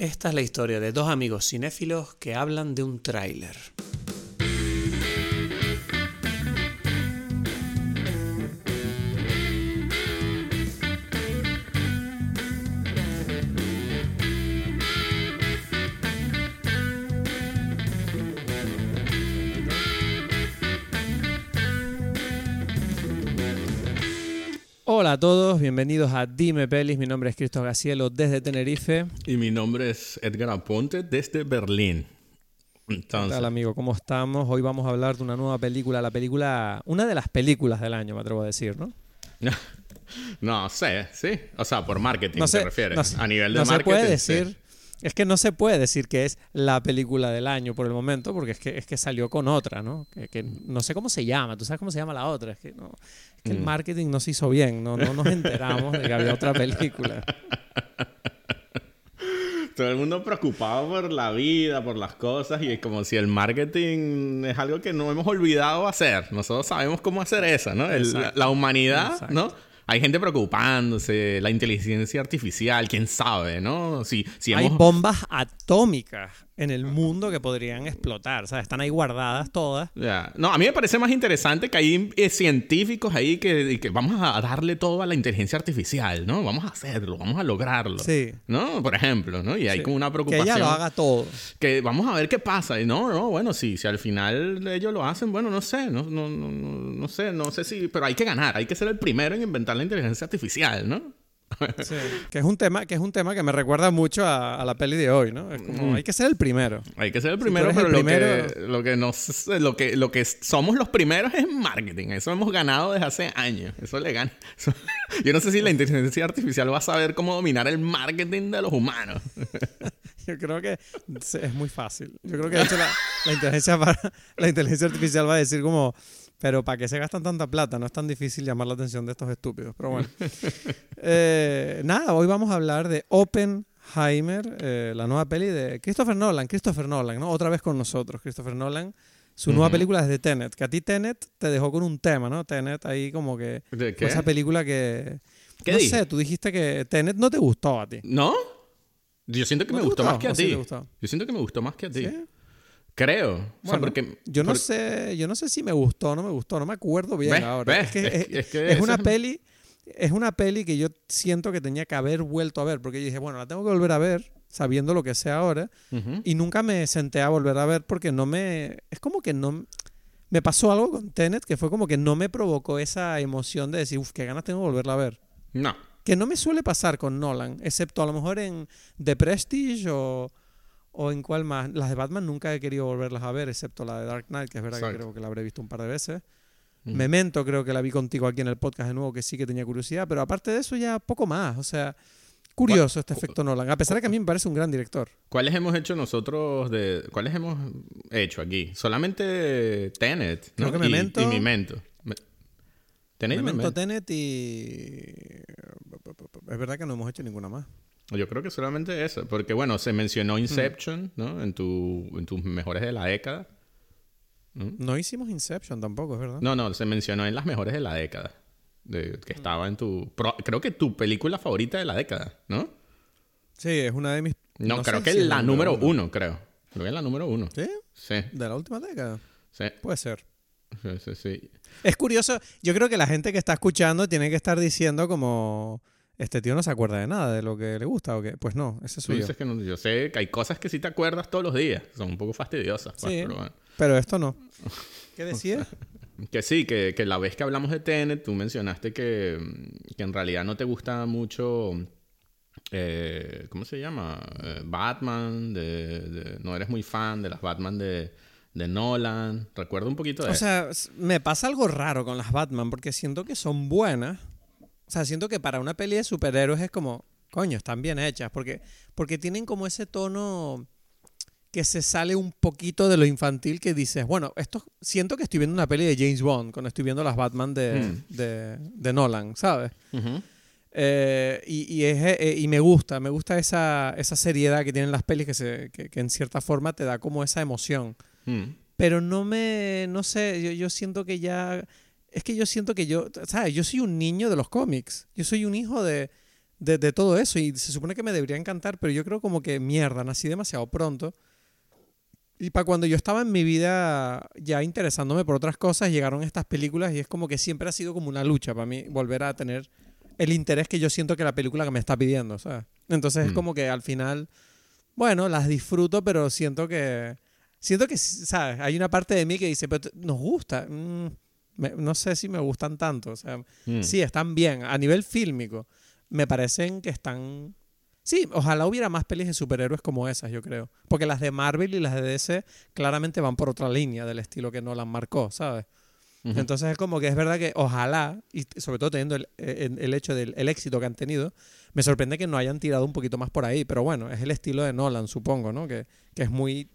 Esta es la historia de dos amigos cinéfilos que hablan de un tráiler. Hola a todos, bienvenidos a Dime Pelis. Mi nombre es Cristo Gacielo desde Tenerife. Y mi nombre es Edgar Aponte desde Berlín. ¿Qué tal, amigo? ¿Cómo estamos? Hoy vamos a hablar de una nueva película, la película, una de las películas del año, me atrevo a decir, ¿no? no sé, sí. O sea, por marketing te refieres. a nivel de no marketing. Se puede decir. Es que no se puede decir que es la película del año por el momento, porque es que, es que salió con otra, ¿no? Que, no sé cómo se llama, ¿tú sabes cómo se llama la otra? Es que, no, es que el mm. marketing no se hizo bien, no, no nos enteramos de que había otra película. Todo el mundo preocupado por la vida, por las cosas, y es como si el marketing es algo que no hemos olvidado hacer. Nosotros sabemos cómo hacer eso, ¿no? la, humanidad, ¿no? Hay gente preocupándose, la inteligencia artificial, quién sabe, ¿no? Si, si Hay bombas atómicas en el mundo que podrían explotar. O sea, están ahí guardadas todas. No, a mí me parece más interesante que hay eh, científicos ahí que, que, vamos a darle todo a la inteligencia artificial, ¿no? Vamos a hacerlo, vamos a lograrlo. Sí. ¿No? Por ejemplo, ¿no? Y hay como una preocupación. Que ella lo haga todo. Que vamos a ver qué pasa. Y no, no, bueno, sí, si al final ellos lo hacen, bueno, no sé, no, no, no, no sé, no sé si. Pero hay que ganar, hay que ser el primero en inventar la inteligencia artificial, ¿no? que es un tema que es un tema que me recuerda mucho a, la peli de hoy, ¿no? Es como, mm. hay que ser el primero. Hay que ser el primero, pero lo, que, lo que nos lo que lo que somos los primeros es marketing. Eso hemos ganado desde hace años. Eso le gana. Yo no sé si la inteligencia artificial va a saber cómo dominar el marketing de los humanos. Yo creo que es muy fácil. Yo creo que de hecho la, la inteligencia la inteligencia artificial va a decir como pero ¿para qué se gastan tanta plata? No es tan difícil llamar la atención de estos estúpidos. Pero bueno. Eh, nada, hoy vamos a hablar de Oppenheimer, eh, la nueva peli de Christopher Nolan. Christopher Nolan, ¿no? Otra vez con nosotros. Christopher Nolan. Su nueva película es de Tenet. Que a ti Tenet te dejó con un tema, ¿no? Tenet ahí como que... ¿De qué? Esa película que... ¿Qué no sé, tú dijiste que Tenet no te gustó a ti. ¿No? Yo siento que me gustó, más que a ti. Yo siento que me gustó más que a ti. ¿Sí? Creo. porque, yo no sé, yo no sé si me gustó o no me gustó, no me acuerdo bien ahora. Es, que, es, una peli, es una peli que yo siento que tenía que haber vuelto a ver, porque yo dije, bueno, la tengo que volver a ver, sabiendo lo que sé ahora, y nunca me senté a volver a ver porque no me, es como que no, me pasó algo con Tenet que fue como que no me provocó esa emoción de decir, uff, qué ganas tengo de volverla a ver. No. Que no me suele pasar con Nolan, excepto a lo mejor en The Prestige o ¿O en cuál más? Las de Batman nunca he querido volverlas a ver, excepto la de Dark Knight, que es verdad que creo que la habré visto un par de veces. Memento creo que la vi contigo aquí en el podcast de nuevo, que sí que tenía curiosidad, pero aparte de eso ya poco más. O sea, curioso este efecto Nolan, a pesar de que a mí me parece un gran director. ¿Cuáles hemos hecho nosotros de... ¿Cuáles hemos hecho aquí? Solamente Tenet, ¿no? Creo que Memento... Y, Memento. Tenet y Memento, Tenet y... Es verdad que no hemos hecho ninguna más. Yo creo que solamente eso, porque bueno, se mencionó Inception, ¿no? En, tu, en tus mejores de la década. ¿no? hicimos Inception tampoco, es verdad. No, no, se mencionó en las mejores de la década. De, que estaba en tu... creo que tu película favorita de la década, ¿no? Sí, es una de mis... No, creo que es la número uno. creo. Creo que es la número uno. ¿Sí? Sí. ¿De la última década? Sí. Puede ser. Sí, sí, sí. Es curioso. Yo creo que la gente que está escuchando tiene que estar diciendo como este tío no se acuerda de nada de lo que le gusta o qué. Pues no, ese soy yo. Que no, yo sé que hay cosas que sí te acuerdas todos los días. Son un poco fastidiosas. Pues, sí, pero, esto no. ¿Qué decías? que sí, que, que, la vez que hablamos de Tenet, tú mencionaste que, que en realidad no te gusta mucho... Eh, ¿Cómo se llama? Eh, Batman. De, no eres muy fan de las Batman de, de Nolan. Recuerdo un poquito de O sea, me pasa algo raro con las Batman porque siento que son buenas o sea, siento que para una peli de superhéroes es como, coño, están bien hechas, porque, porque tienen como ese tono que se sale un poquito de lo infantil que dices, bueno, esto siento que estoy viendo una peli de James Bond cuando estoy viendo las Batman de, hmm. de, Nolan, ¿sabes? Eh, y, eh, y, me gusta, me gusta esa, esa seriedad que tienen las pelis que, se, que, en cierta forma te da como esa emoción. Hmm. Pero no me, no sé, yo, yo siento que ya es que yo siento que yo, ¿sabes? Yo soy un niño de los cómics. Yo soy un hijo de, de, de, todo eso y se supone que me debería encantar, pero yo creo como que mierda, nací demasiado pronto. Y para cuando yo estaba en mi vida ya interesándome por otras cosas, llegaron estas películas y es como que siempre ha sido como una lucha para mí volver a tener el interés que yo siento que la película que me está pidiendo, ¿sabes? Entonces es mm. como que al final, bueno, las disfruto, pero siento que, siento que, ¿sabes? Hay una parte de mí que dice, pero nos gusta. Mm, no sé si me gustan tanto. O sea, mm. sí, están bien. A nivel fílmico, me parecen que están... Sí, ojalá hubiera más pelis de superhéroes como esas, yo creo. Porque las de Marvel y las de DC claramente van por otra línea del estilo que Nolan marcó, ¿sabes? Entonces es como que es verdad que ojalá, y sobre todo teniendo el, el, hecho del éxito que han tenido, me sorprende que no hayan tirado un poquito más por ahí. Pero bueno, es el estilo de Nolan, supongo, ¿no? Que, que es muy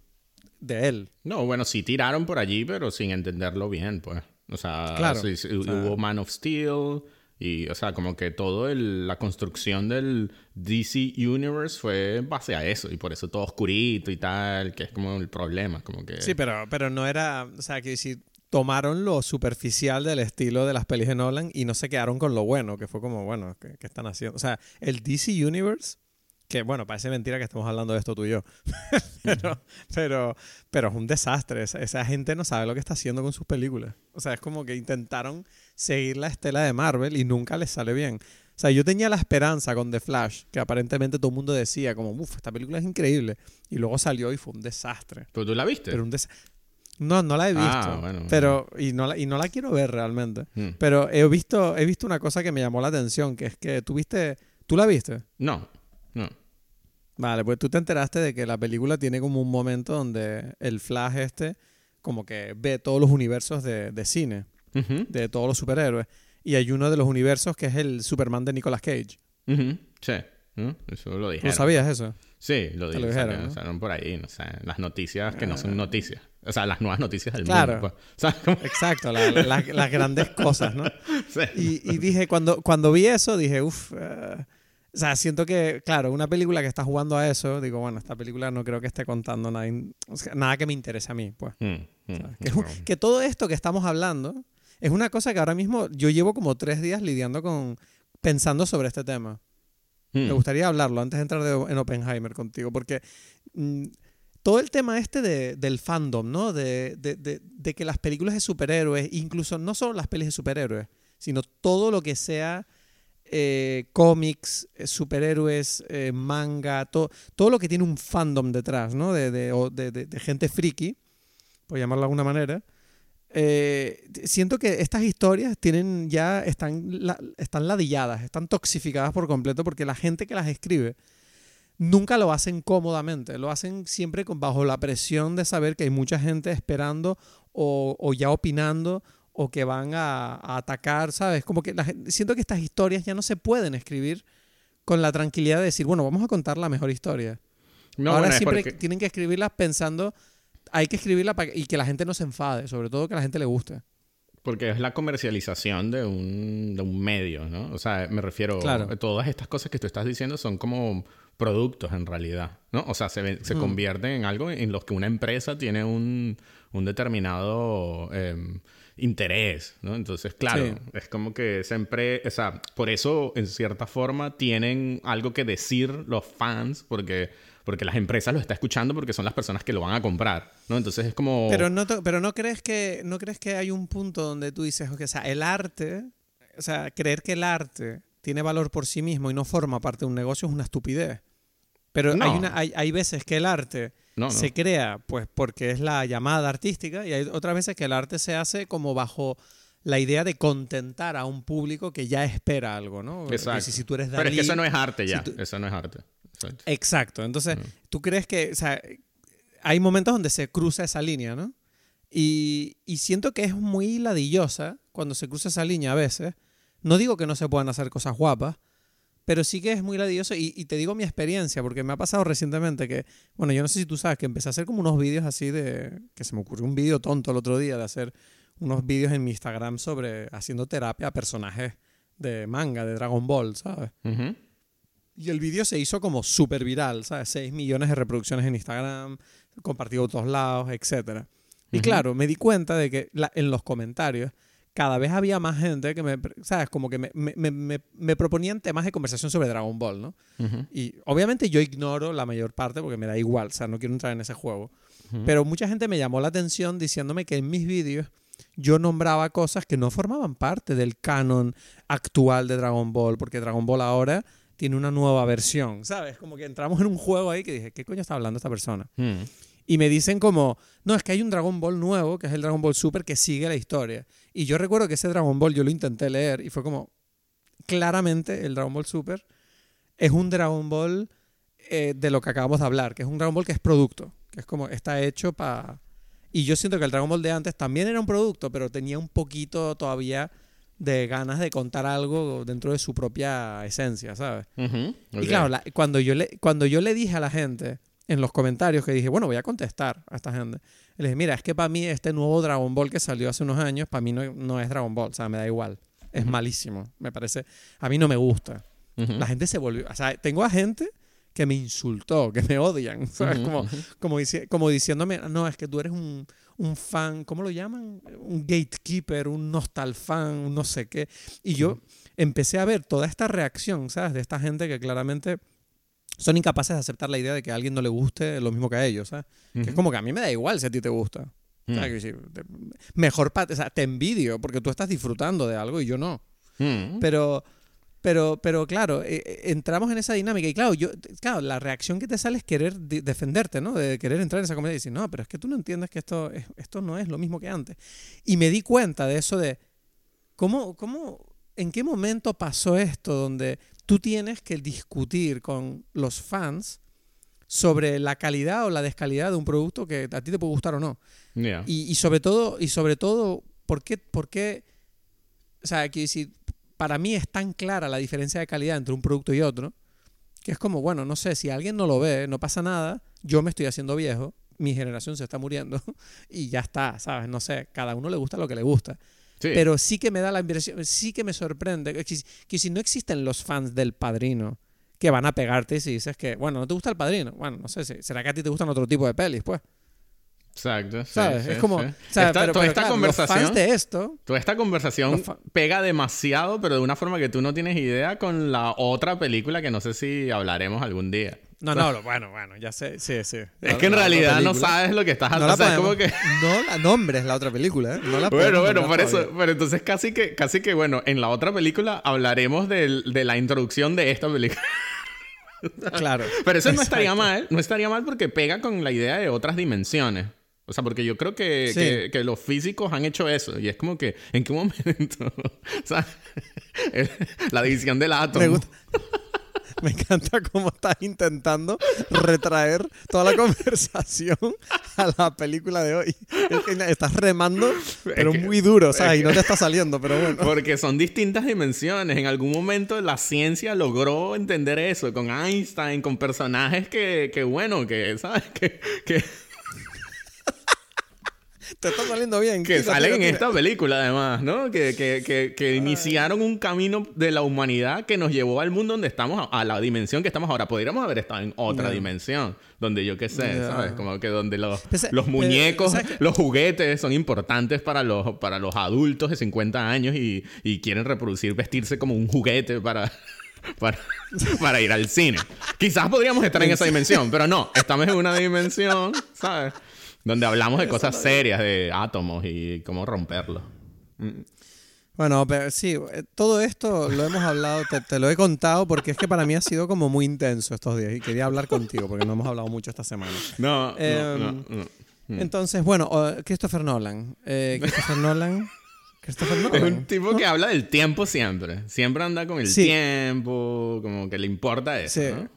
de él. No, bueno, sí tiraron por allí, pero sin entenderlo bien, pues. O sea, hubo Man of Steel y, o sea, como que todo la construcción del DC Universe fue base a eso y por eso todo oscurito y tal, que es como el problema, como que... Sí, pero, pero no era, o sea, que decir, tomaron lo superficial del estilo de las pelis de Nolan y no se quedaron con lo bueno, que fue como, bueno, ¿qué, qué están haciendo? O sea, el DC Universe que bueno, parece mentira que estemos hablando de esto tú y yo. pero, pero, pero es un desastre. Esa, gente no sabe lo que está haciendo con sus películas. O sea, es como que intentaron seguir la estela de Marvel y nunca les sale bien. O sea, yo tenía la esperanza con The Flash, que aparentemente todo el mundo decía como, uff, esta película es increíble. Y luego salió y fue un desastre. ¿Pero tú la viste? Pero un no, no la he visto. Ah, bueno, pero, Y, no la, y no la quiero ver realmente. Hmm. Pero he visto, he visto una cosa que me llamó la atención, que es que tú viste... ¿Tú la viste? No. No. Vale, pues tú te enteraste de que la película tiene como un momento donde el Flash este como que ve todos los universos de, cine, de todos los superhéroes. Y hay uno de los universos que es el Superman de Nicolas Cage. Sí, eso lo dijeron. ¿No sabías eso? Sí, lo, dijeron. ¿no? por ahí, no sé, las noticias que no son ah. noticias. O sea, las nuevas noticias del mundo. Pues. Exacto, las grandes cosas, ¿no? Sí. Y, dije, cuando, cuando vi eso, dije, uff, eh, o sea, siento que, claro, una película que está jugando a eso, digo, bueno, esta película no creo que esté contando nada, nada que me interese a mí, pues. Mm, mm, que, todo esto que estamos hablando es una cosa que ahora mismo yo llevo como tres días lidiando con, pensando sobre este tema. Me mm. gustaría hablarlo antes de entrar en Oppenheimer contigo, porque todo el tema este de, del fandom, ¿no? De, de, de, que las películas de superhéroes, incluso no solo las pelis de superhéroes, sino todo lo que sea eh, cómics, eh, superhéroes, eh, manga, todo lo que tiene un fandom detrás, ¿no? De, de, gente friki, por llamarlo de alguna manera. siento que estas historias tienen ya están, están ladilladas, están toxificadas por completo porque la gente que las escribe nunca lo hacen cómodamente, lo hacen siempre con, bajo la presión de saber que hay mucha gente esperando o ya opinando o que van a, atacar, ¿sabes? Como que siento que estas historias ya no se pueden escribir con la tranquilidad de decir, bueno, vamos a contar la mejor historia. No, Ahora siempre tienen que escribirlas pensando, hay que escribirla y que la gente no se enfade, sobre todo que a la gente le guste. Porque es la comercialización de un, de un medio, ¿no? O sea, me refiero, claro. todas estas cosas que tú estás diciendo son como productos en realidad, ¿no? O sea, se, se mm. convierten en algo en los que una empresa tiene un, un determinado... Em, interés, ¿no? Entonces, claro, es como que siempre, o sea, por eso en cierta forma tienen algo que decir los fans, porque, porque las empresas lo están escuchando porque son las personas que lo van a comprar, ¿no? Entonces es como... Pero no, pero no crees que, no crees que hay un punto donde tú dices, o sea, el arte, o sea, creer que el arte tiene valor por sí mismo y no forma parte de un negocio es una estupidez. Pero hay, una, hay, hay veces que el arte se crea pues porque es la llamada artística y hay otras veces que el arte se hace como bajo la idea de contentar a un público que ya espera algo, ¿no? Exacto. Si, tú eres Pero es que eso no es arte ya, eso no es arte. Exacto. Entonces, tú crees que, o sea, hay momentos donde se cruza esa línea, ¿no? Y, y siento que es muy ladillosa cuando se cruza esa línea a veces. No digo que no se puedan hacer cosas guapas, pero sí que es muy ladilloso y, te digo mi experiencia, porque me ha pasado recientemente que, bueno, yo no sé si tú sabes que empecé a hacer como unos vídeos así de, que se me ocurrió un vídeo tonto el otro día de hacer unos vídeos en mi Instagram sobre haciendo terapia a personajes de manga, de Dragon Ball, ¿sabes? Y el vídeo se hizo como súper viral, ¿sabes? 6 millones de reproducciones en Instagram, compartido a todos lados, etc. Y claro, me di cuenta de que en los comentarios cada vez había más gente que me, ¿sabes? Como que me, me, me, proponían temas de conversación sobre Dragon Ball, ¿no? Y obviamente yo ignoro la mayor parte porque me da igual, o sea, no quiero entrar en ese juego. Pero mucha gente me llamó la atención diciéndome que en mis vídeos yo nombraba cosas que no formaban parte del canon actual de Dragon Ball, porque Dragon Ball ahora tiene una nueva versión, ¿sabes? Como que entramos en un juego ahí que dije, ¿qué coño está hablando esta persona? Hmm. Y me dicen como, no, es que hay un Dragon Ball nuevo, que es el Dragon Ball Super, que sigue la historia. Y yo recuerdo que ese Dragon Ball yo lo intenté leer y fue como, claramente el Dragon Ball Super es un Dragon Ball eh, de lo que acabamos de hablar, que es un Dragon Ball que es producto, que es como, está hecho para... Y yo siento que el Dragon Ball de antes también era un producto, pero tenía un poquito todavía de ganas de contar algo dentro de su propia esencia, ¿sabes? Y claro, cuando, yo le, cuando yo le dije a la gente en los comentarios que dije, bueno, voy a contestar a esta gente. Y le dije, mira, es que para mí este nuevo Dragon Ball que salió hace unos años, para mí no, no es Dragon Ball, o sea, me da igual. Es malísimo, me parece. A mí no me gusta. La gente se volvió, o sea, tengo a gente que me insultó, que me odian, ¿sabes? como, como, como, diciéndome, no, es que tú eres un, un, fan, ¿cómo lo llaman? Un gatekeeper, un nostalfan, un no sé qué. Y yo empecé a ver toda esta reacción, ¿sabes? De esta gente que claramente son incapaces de aceptar la idea de que a alguien no le guste lo mismo que a ellos, ¿sabes? Que es como que a mí me da igual si a ti te gusta. Mm. mejor para... O sea, te envidio porque tú estás disfrutando de algo y yo no. Mm. Pero... Pero, pero claro, eh, eh, entramos en esa dinámica y claro, yo, claro, la reacción que te sale es querer defenderte, ¿no? De querer entrar en esa comedia y decir, no, pero es que tú no entiendes que esto, esto no es lo mismo que antes. Y me di cuenta de eso de, ¿cómo, cómo, en qué momento pasó esto donde tú tienes que discutir con los fans sobre la calidad o la descalidad de un producto que a ti te puede gustar o no. Y, sobre todo, y sobre todo, ¿por qué, por qué? O sea, quiero decir, para mí es tan clara la diferencia de calidad entre un producto y otro, que es como, bueno, no sé, si alguien no lo ve, no pasa nada, yo me estoy haciendo viejo, mi generación se está muriendo y ya está, ¿sabes? No sé, cada uno le gusta lo que le gusta. Pero sí que me da la impresión, sí que me sorprende que, si no existen los fans del padrino que van a pegarte si dices que, bueno, no te gusta el padrino. Bueno, no sé, ¿será que a ti te gustan otro tipo de pelis, pues? Exacto. ¿Sabes? es como. toda esta conversación. de esto. Toda esta conversación pega demasiado, pero de una forma que tú no tienes idea con la otra película que no sé si hablaremos algún día. No, no, bueno, bueno, ya sé, sí, sí. Es que en realidad no sabes lo que estás haciendo. No que... No la nombres la otra película, ¿eh? No la bueno, bueno, por eso, pero entonces casi que, casi que, bueno, en la otra película hablaremos de, de la introducción de esta película. claro. Pero eso no estaría mal, no estaría mal porque pega con la idea de otras dimensiones. O sea, porque yo creo que, que, que, los físicos han hecho eso. Y es como que, ¿en qué momento? o sea, la división del átomo. Me gusta. Me encanta cómo estás intentando retraer toda la conversación a la película de hoy. estás remando, pero muy duro, ¿sabes? Y no te está saliendo, pero bueno. Porque son distintas dimensiones. En algún momento la ciencia logró entender eso con Einstein, con personajes que, que bueno, que, ¿sabes? Que, que te está saliendo bien. Que salen en esta película, además, ¿no? Que, que, que, iniciaron un camino de la humanidad que nos llevó al mundo donde estamos, a la dimensión que estamos ahora. Podríamos haber estado en otra dimensión, donde yo qué sé, ¿sabes? Como que donde los, los muñecos, los juguetes son importantes para los, para los adultos de 50 años y, y quieren reproducir, vestirse como un juguete para... Para, para, ir al cine. Quizás podríamos estar en esa dimensión, pero no, estamos en una dimensión, ¿sabes? Donde hablamos de cosas serias, de átomos y cómo romperlos. Mm. Bueno, pero sí, eh, todo esto lo hemos hablado, te, lo he contado porque es que para mí ha sido como muy intenso estos días y quería hablar contigo porque no hemos hablado mucho esta semana. No, no, em, mm. Entonces, bueno, Christopher Nolan. Eh, Christopher Nolan. Christopher Nolan. Es un tipo que habla del tiempo siempre. Siempre anda con el tiempo, como que le importa eso. Sí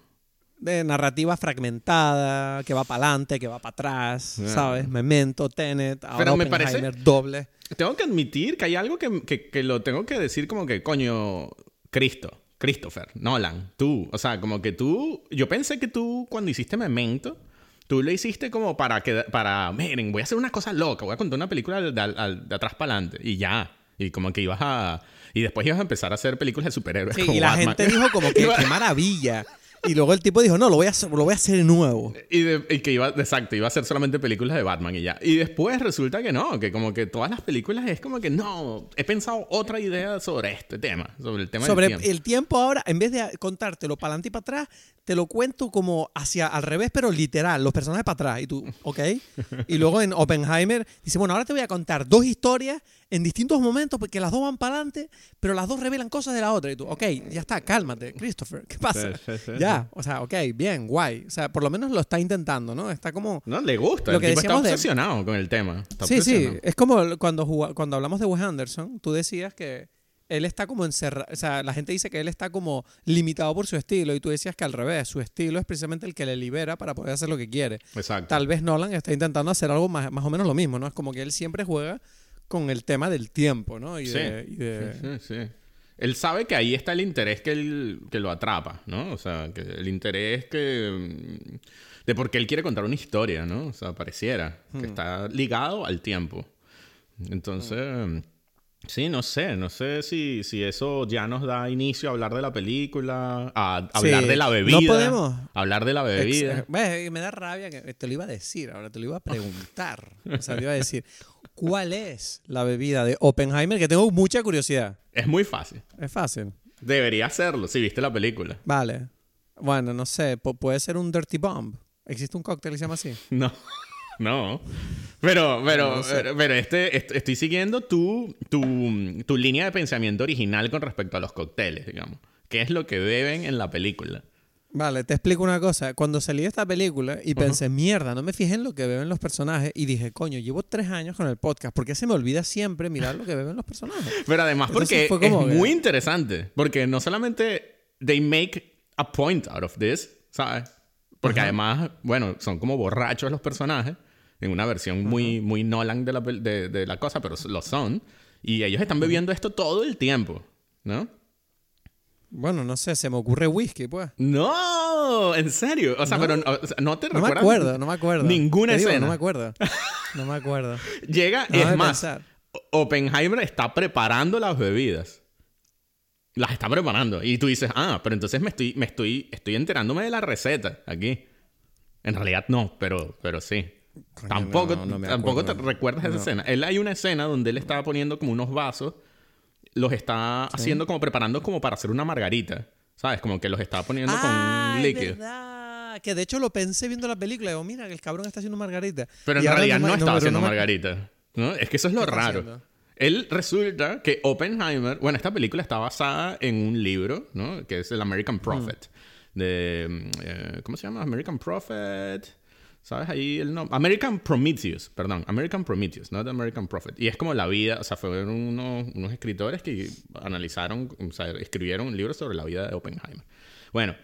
de narrativa fragmentada, que va para adelante, que va para atrás, ¿sabes? Memento, Tenet, ahora Pero me parece doble. Tengo que admitir que hay algo que, que, lo tengo que decir como que, coño, Cristo, Christopher, Nolan, tú, o sea, como que tú, yo pensé que tú cuando hiciste Memento, tú lo hiciste como para que, para, miren, voy a hacer una cosa loca, voy a contar una película de, de atrás para adelante y ya, y como que ibas a... Y después ibas a empezar a hacer películas de superhéroes. Sí, y la gente dijo como que qué maravilla Y luego el tipo dijo, no, lo voy a hacer, lo voy a hacer de nuevo. Y, que iba, exacto, iba a ser solamente películas de Batman y ya. Y después resulta que no, que como que todas las películas es como que no, he pensado otra idea sobre este tema, sobre el tema sobre del tiempo. el tiempo ahora, en vez de contártelo para adelante y para atrás, te lo cuento como hacia al revés, pero literal, los personajes para atrás. Y tú, ok. y luego en Oppenheimer dice, bueno, ahora te voy a contar dos historias en distintos momentos, porque las dos van para adelante, pero las dos revelan cosas de la otra. Y tú, ok, ya está, cálmate, Christopher, ¿qué pasa? ya, o sea, ok, bien, guay. O sea, por lo menos lo está intentando, ¿no? Está como... No, le gusta, lo que el tipo está obsesionado con el tema. sí, sí, es como cuando, cuando hablamos de Wes Anderson, tú decías que él está como encerrado, o sea, la gente dice que él está como limitado por su estilo y tú decías que al revés, su estilo es precisamente el que le libera para poder hacer lo que quiere. Exacto. Tal vez Nolan está intentando hacer algo más, más o menos lo mismo, ¿no? Es como que él siempre juega con el tema del tiempo, ¿no? Y sí, sí, sí, Él sabe que ahí está el interés que, él, que lo atrapa, ¿no? O sea, que el interés que... de por qué él quiere contar una historia, ¿no? O sea, pareciera que hmm. está ligado al tiempo. Entonces... Sí, no sé, no sé si, si eso ya nos da inicio a hablar de la película, a hablar de la bebida. No podemos. Hablar de la bebida. me da rabia que te lo iba a decir, ahora te lo iba a preguntar. o sea, te iba a decir, ¿cuál es la bebida de Oppenheimer? Que tengo mucha curiosidad. Es muy fácil. Es fácil. Debería hacerlo, si viste la película. Vale. Bueno, no sé, puede ser un Dirty Bomb. ¿Existe un cóctel que se llama así? No. No. Pero, pero, pero, este, estoy siguiendo tu, tu, línea de pensamiento original con respecto a los cócteles, digamos. ¿Qué es lo que beben en la película? Vale, te explico una cosa. Cuando salí de esta película y pensé, mierda, no me fijé en lo que beben los personajes y dije, coño, llevo tres años con el podcast. ¿Por qué se me olvida siempre mirar lo que beben los personajes? Pero además porque es muy interesante. Porque no solamente they make a point out of this, ¿sabes? Porque además, bueno, son como borrachos los personajes en una versión muy, muy Nolan de la, de, la cosa, pero lo son. Y ellos están bebiendo esto todo el tiempo, ¿no? Bueno, no sé, se me ocurre whisky, pues. No, en serio. O sea, pero no, te recuerdas. No me acuerdo, no me acuerdo. Ninguna escena. no me acuerdo. No me acuerdo. Llega, es más, Oppenheimer está preparando las bebidas. Las está preparando. Y tú dices, ah, pero entonces me estoy, me estoy, estoy enterándome de la receta aquí. En realidad no, pero, pero sí tampoco tampoco te recuerdas esa escena. Él hay una escena donde él estaba poniendo como unos vasos, los está haciendo como preparando como para hacer una margarita. ¿Sabes? Como que los estaba poniendo con un líquido. Verdad. Que de hecho lo pensé viendo la película. Digo, mira, que el cabrón está haciendo margarita. Pero en realidad no, estaba haciendo margarita. ¿no? Es que eso es lo raro. Él resulta que Oppenheimer, bueno, esta película está basada en un libro, ¿no? Que es el American Prophet. De, eh, ¿cómo se llama? American Prophet. ¿Sabes? Ahí el nombre. American Prometheus, perdón. American Prometheus, no American Prophet. Y es como la vida, o sea, fueron unos, unos escritores que analizaron, o sea, escribieron un libro sobre la vida de Oppenheimer. Bueno,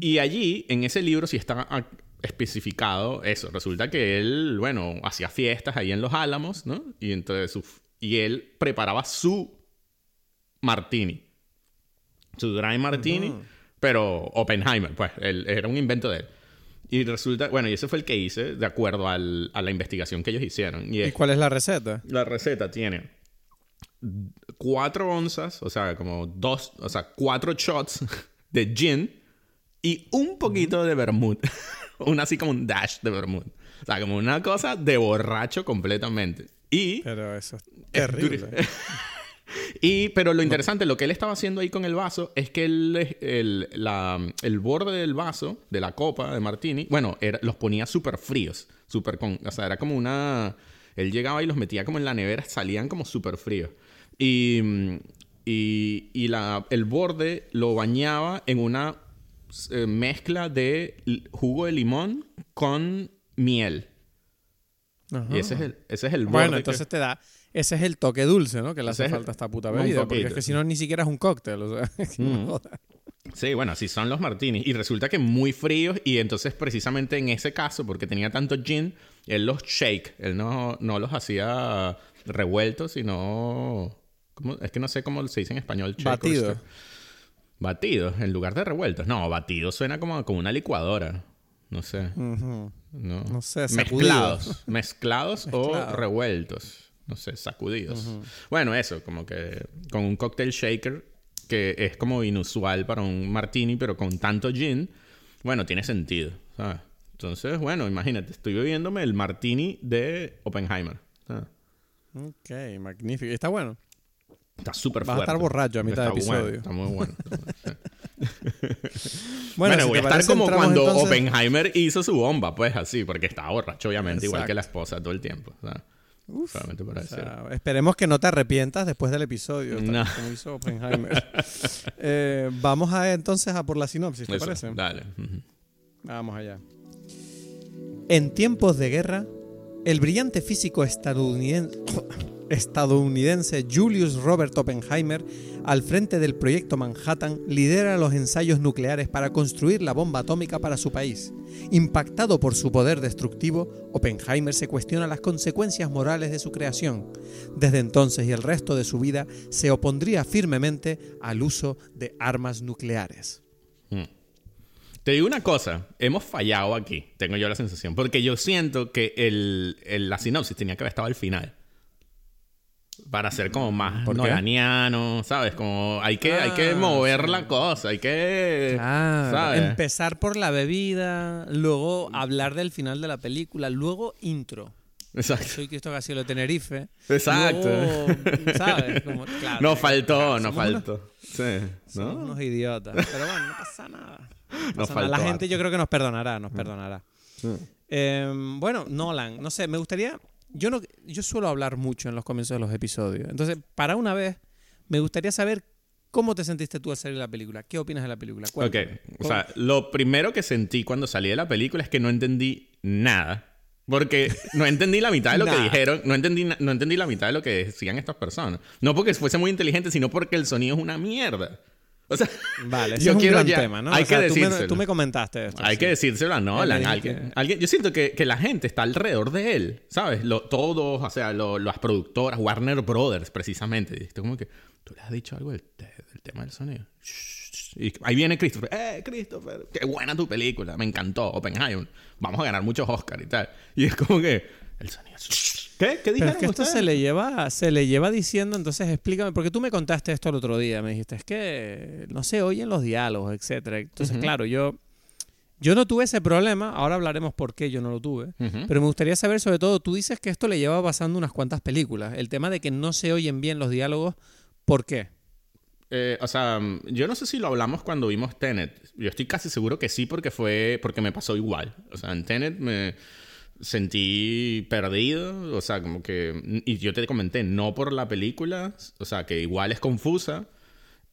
y allí, en ese libro, sí está especificado eso. Resulta que él, bueno, hacía fiestas ahí en los Álamos, ¿no? Y entonces su, y él preparaba su martini. Su dry martini, pero Oppenheimer, pues, él, era un invento de él. Y resulta, bueno, y ese fue el que hice de acuerdo a la investigación que ellos hicieron. ¿Y, cuál es la receta? La receta tiene cuatro onzas, o sea, como dos, o sea, cuatro shots de gin y un poquito de vermouth. un así como un dash de vermouth. O sea, como una cosa de borracho completamente. Y... Pero eso es terrible. Y, pero lo interesante, lo que él estaba haciendo ahí con el vaso es que el, el, borde del vaso, de la copa de Martini, bueno, los ponía súper fríos. Súper con, o sea, era como una... Él llegaba y los metía como en la nevera, salían como súper fríos. Y, y, la, el borde lo bañaba en una eh, mezcla de jugo de limón con miel. Y ese es el, ese es el borde. Bueno, entonces te da ese es el toque dulce, ¿no? Que le hace falta a esta puta bebida. Porque es que si no, ni siquiera es un cóctel. O sea, mm. Sí, bueno, así son los martinis. Y resulta que muy fríos. Y entonces, precisamente en ese caso, porque tenía tanto gin, él los shake. Él no, no los hacía revueltos, sino. Es que no sé cómo se dice en español. Batido. Batidos, en lugar de revueltos. No, batido suena como, como una licuadora. No sé. no. no. sé, Mezclados. Mezclados o revueltos no sé, sacudidos. Bueno, eso, como que con un cocktail shaker que es como inusual para un martini, pero con tanto gin. bueno, tiene sentido, ¿sabes? Entonces, bueno, imagínate, estoy bebiéndome el martini de Oppenheimer. Ok, magnífico. ¿Está bueno? Está súper fuerte. Vas a estar borracho a mitad de episodio. está muy bueno. bueno, voy a estar como cuando Oppenheimer hizo su bomba, pues así, porque estaba borracho, obviamente, igual que la esposa todo el tiempo. Uf, esperemos que no te arrepientas después del episodio, como hizo Oppenheimer. Eh, vamos a entonces a por la sinopsis, ¿te parece? Dale. Vamos allá. En tiempos de guerra, el brillante físico estadounidense, estadounidense Julius Robert Oppenheimer, al frente del proyecto Manhattan, lidera los ensayos nucleares para construir la bomba atómica para su país. Impactado por su poder destructivo, Oppenheimer se cuestiona las consecuencias morales de su creación. Desde entonces y el resto de su vida se opondría firmemente al uso de armas nucleares. Hmm. Te digo una cosa, hemos fallado aquí, tengo yo la sensación, porque yo siento que la sinopsis tenía que haber estado al final. Para ser como más noganiano, ¿sabes? Como hay que, hay que ah, mover la cosa, hay que... Empezar por la bebida, luego hablar del final de la película, luego intro. Exacto. Soy Cristo Castillo de Tenerife. Exacto. ¿Sabes? no faltó, no faltó. Sí. ¿no? unos idiotas. Pero bueno, no pasa nada. La gente yo creo que nos perdonará, nos mm. perdonará. Em, bueno, Nolan, no sé, me gustaría... Yo, no, yo suelo hablar mucho en los comienzos de los episodios. Entonces, para una vez, me gustaría saber cómo te sentiste tú al salir de la película. ¿Qué opinas de la película? Ok, o sea, lo primero que sentí cuando salí de la película es que no entendí nada. Porque no entendí la mitad de lo que dijeron, no entendí, no entendí la mitad de lo que decían estas personas. No porque fuese muy inteligente, sino porque el sonido es una mierda. O sea, vale, yo es quiero un tema, ¿no? Hay que decírselo. Tú me, comentaste esto. Hay que decírselo a Nolan. Alguien, alguien, yo siento que, que, la gente está alrededor de él, ¿sabes? Lo, todos, o sea, las productoras, Warner Brothers, precisamente. Y como que, ¿tú le has dicho algo del, tema del sonido? Y ahí viene Christopher. ¡Eh, Christopher! ¡Qué buena tu película! Me encantó. Oppenheimer. Vamos a ganar muchos Oscars y tal. Y es como que el sonido. ¿Qué? ¿Qué dijeron es que esto se le, lleva, se le lleva diciendo, entonces explícame, porque tú me contaste esto el otro día, me dijiste, es que no se oyen los diálogos, etcétera. Entonces, claro, yo, yo no tuve ese problema, ahora hablaremos por qué yo no lo tuve, pero me gustaría saber sobre todo, tú dices que esto le lleva pasando unas cuantas películas, el tema de que no se oyen bien los diálogos, ¿por qué? Eh, o sea, yo no sé si lo hablamos cuando vimos Tenet. Yo estoy casi seguro que sí porque fue porque me pasó igual. O sea, en Tenet me sentí perdido, o sea, como que... Y yo te comenté, no por la película, o sea, que igual es confusa,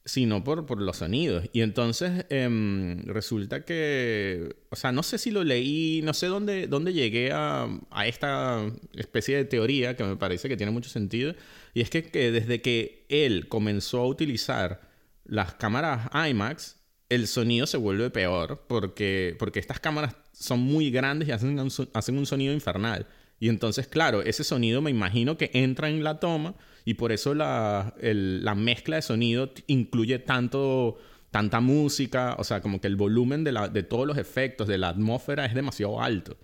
sino por, por los sonidos. Y entonces em, resulta que, o sea, no sé si lo leí, no sé dónde, dónde llegué a, a, esta especie de teoría que me parece que tiene mucho sentido. Y es que, que desde que él comenzó a utilizar las cámaras IMAX, el sonido se vuelve peor porque, porque estas cámaras son muy grandes y hacen un, hacen un sonido infernal. Y entonces, claro, ese sonido me imagino que entra en la toma y por eso la, la mezcla de sonido incluye tanto, tanta música, o sea, como que el volumen de, la, de todos los efectos, de la atmósfera es demasiado alto.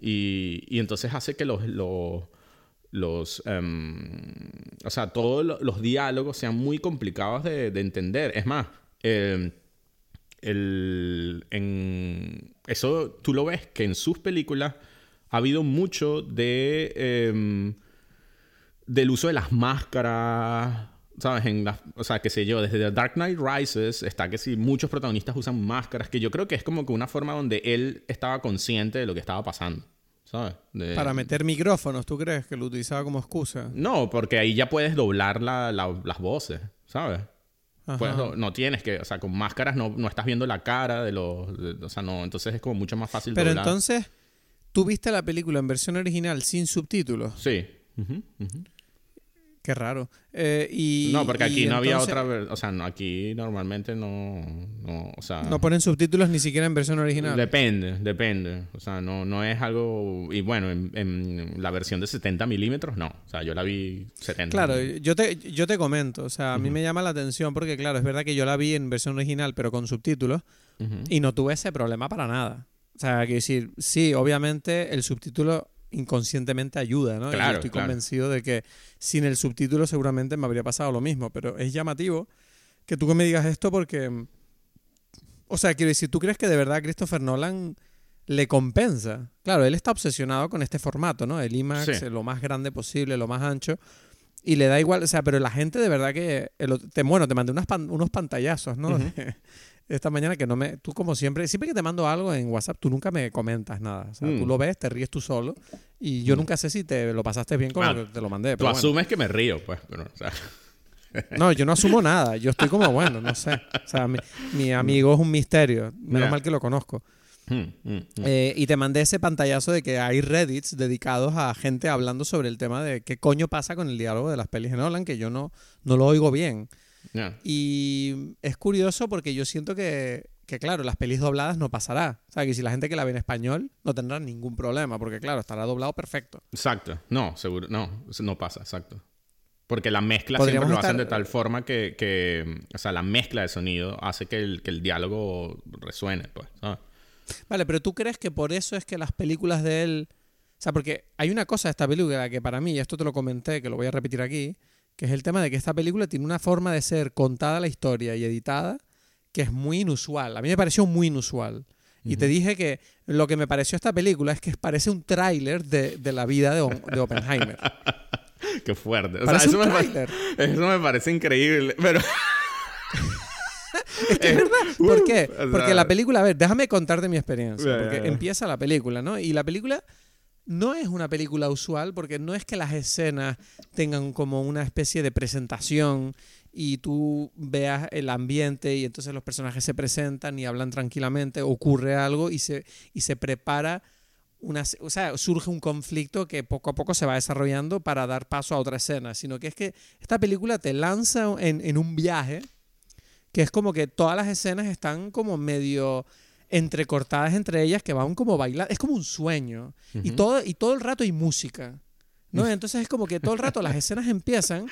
Y, y entonces hace que los, los, los em, o sea, todos los diálogos sean muy complicados de, de entender. Es más, eh, el, en, eso tú lo ves que en sus películas ha habido mucho de em, del uso de las máscaras ¿sabes? En o sea, qué sé yo, desde The Dark Knight Rises está que si muchos protagonistas usan máscaras, que yo creo que es como que una forma donde él estaba consciente de lo que estaba pasando. ¿Sabes? Para meter micrófonos, ¿tú crees que lo utilizaba como excusa? No, porque ahí ya puedes doblar la, las voces, ¿sabes? Pues no, tienes que, o sea, con máscaras no, no estás viendo la cara de los, o sea, no, entonces es como mucho más fácil. Pero entonces, ¿tú viste la película en versión original sin subtítulos? Sí. Qué raro. Eh, y, no, porque aquí no había otra... O sea, no, aquí normalmente no, no... O sea... No ponen subtítulos ni siquiera en versión original. Depende, depende. O sea, no, no es algo... Y bueno, en, la versión de 70 milímetros, no. O sea, yo la vi 70. Claro, yo te, yo te comento. O sea, a mí me llama la atención porque, claro, es verdad que yo la vi en versión original, pero con subtítulos. Y no tuve ese problema para nada. O sea, quiero decir, sí, obviamente el subtítulo inconscientemente ayuda, ¿no? Claro, estoy convencido de que sin el subtítulo seguramente me habría pasado lo mismo, pero es llamativo que tú me digas esto porque O sea, quiero decir, ¿tú crees que de verdad Christopher Nolan le compensa? Claro, él está obsesionado con este formato, ¿no? El IMAX, lo más grande posible, lo más ancho. Y le da igual, o sea, pero la gente de verdad que... te, bueno, te mandé unas unos pantallazos, ¿no? Esta mañana que no me... Tú como siempre, siempre que te mando algo en WhatsApp, tú nunca me comentas nada. O sea, tú mm. lo ves, te ríes tú solo. Y yo mm. nunca sé si te lo pasaste bien con lo que te lo mandé. Tú asumes que me río, pues. Pero, o sea. No, yo no asumo nada. Yo estoy como, bueno, no sé. O sea, mi, amigo es un misterio. Menos mal que lo conozco. Mm, mm, mm. Eh, y te mandé ese pantallazo de que hay Reddits dedicados a gente hablando sobre el tema de qué coño pasa con el diálogo de las pelis de Nolan, que yo no, no lo oigo bien. Y es curioso porque yo siento que, que, claro, las pelis dobladas no pasará. O sea, que si la gente que la ve en español no tendrá ningún problema, porque claro, estará doblado perfecto. Exacto. No, seguro. No, no pasa, exacto. Porque la mezcla siempre lo hacen de tal forma que, que, o sea, la mezcla de sonido hace que el, que el diálogo resuene, pues. Vale, pero tú crees que por eso es que las películas de él... O sea, porque hay una cosa de esta película que para mí, y esto te lo comenté, que lo voy a repetir aquí, que es el tema de que esta película tiene una forma de ser contada la historia y editada que es muy inusual. A mí me pareció muy inusual. Y te dije que lo que me pareció esta película es que parece un tráiler de, de, la vida de, de Oppenheimer. Qué fuerte. eso, me eso me parece increíble, pero... es que es verdad. ¿Por qué? Porque la película, a ver, déjame contarte mi experiencia. Porque empieza la película, ¿no? Y la película no es una película usual porque no es que las escenas tengan como una especie de presentación y tú veas el ambiente y entonces los personajes se presentan y hablan tranquilamente, ocurre algo y se, y se prepara una, o sea, surge un conflicto que poco a poco se va desarrollando para dar paso a otra escena, sino que es que esta película te lanza en, en un viaje que es como que todas las escenas están como medio entrecortadas entre ellas que van como bailar, es como un sueño y todo y todo el rato hay música. ¿no? Entonces es como que todo el rato las escenas empiezan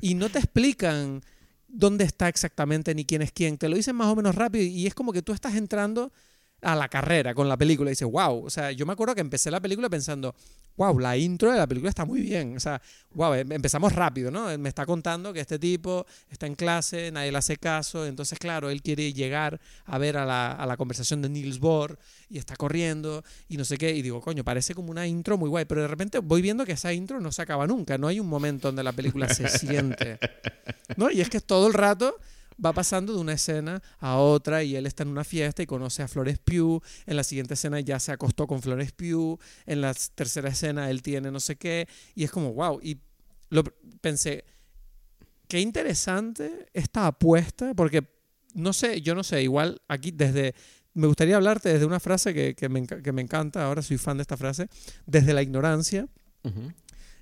y no te explican dónde está exactamente ni quién es quién, te lo dicen más o menos rápido y es como que tú estás entrando a la carrera con la película y dices, wow, o sea, yo me acuerdo que empecé la película pensando, wow, la intro de la película está muy bien, o sea, wow, em, empezamos rápido, ¿no? Me está contando que este tipo está en clase, nadie le hace caso, entonces, claro, él quiere llegar a ver a la, a la conversación de Niels Bohr y está corriendo y no sé qué, y digo, coño, parece como una intro muy guay, pero de repente voy viendo que esa intro no se acaba nunca, no hay un momento donde la película se siente, ¿no? Y es que todo el rato va pasando de una escena a otra y él está en una fiesta y conoce a Flores Pugh. En la siguiente escena ya se acostó con Flores Pugh. En la tercera escena él tiene no sé qué. Y es como, wow. Y lo pensé, qué interesante esta apuesta, porque no sé, yo no sé, igual aquí desde... Me gustaría hablarte desde una frase que, que, me, que me, encanta, ahora soy fan de esta frase, desde la ignorancia.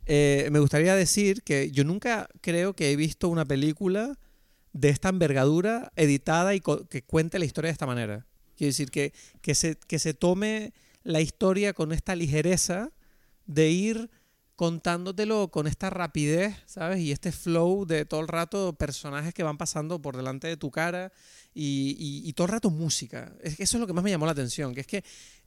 Eh, me gustaría decir que yo nunca creo que he visto una película de esta envergadura editada y que cuente la historia de esta manera. Quiero decir, que, que, se, que se tome la historia con esta ligereza de ir contándotelo con esta rapidez, ¿sabes? Y este flow de todo el rato personajes que van pasando por delante de tu cara y, y todo el rato música. Es que eso es lo que más me llamó la atención, que es que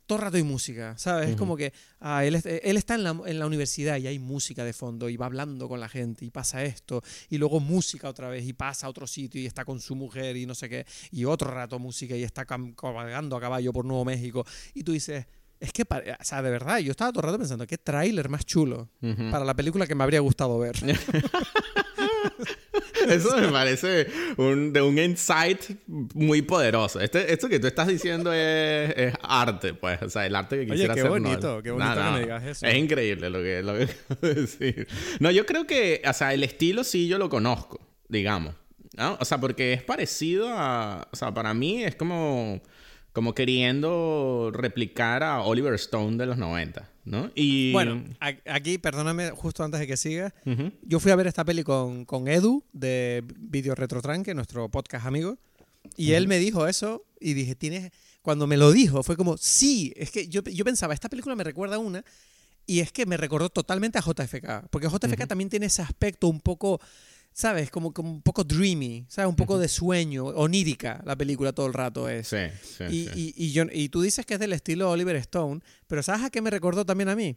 todo rato hay música, ¿sabes? Es como que ah, él, él, está en la, en la, universidad y hay música de fondo y va hablando con la gente y pasa esto y luego música otra vez y pasa a otro sitio y está con su mujer y no sé qué y otro rato música y está cabalgando a caballo por Nuevo México y tú dices... Es que, o sea, de verdad, yo estaba todo el rato pensando, qué tráiler más chulo para la película que me habría gustado ver. Eso me parece un, de un insight muy poderoso. Este, esto que tú estás diciendo es, es, arte, pues. O sea, el arte que quisiera Oye, qué bonito, qué bonito que me digas eso. Es increíble lo que, lo que de decir. No, yo creo que, o sea, el estilo sí yo lo conozco, digamos. ¿no? O sea, porque es parecido a. O sea, para mí es como como queriendo replicar a Oliver Stone de los 90, ¿no? Y... Bueno, aquí, perdóname, justo antes de que siga, yo fui a ver esta peli con, con Edu de Video Retrotranque, nuestro podcast amigo, y él me dijo eso y dije, tienes... Cuando me lo dijo, fue como, sí, es que yo, yo pensaba, esta película me recuerda a una, y es que me recordó totalmente a JFK, porque JFK también tiene ese aspecto un poco ¿sabes? Como, como un poco dreamy, ¿sabes? Un poco de sueño, onírica la película todo el rato es. Sí, sí, y, sí. Y, y, yo, y tú dices que es del estilo Oliver Stone, pero ¿sabes a qué me recordó también a mí?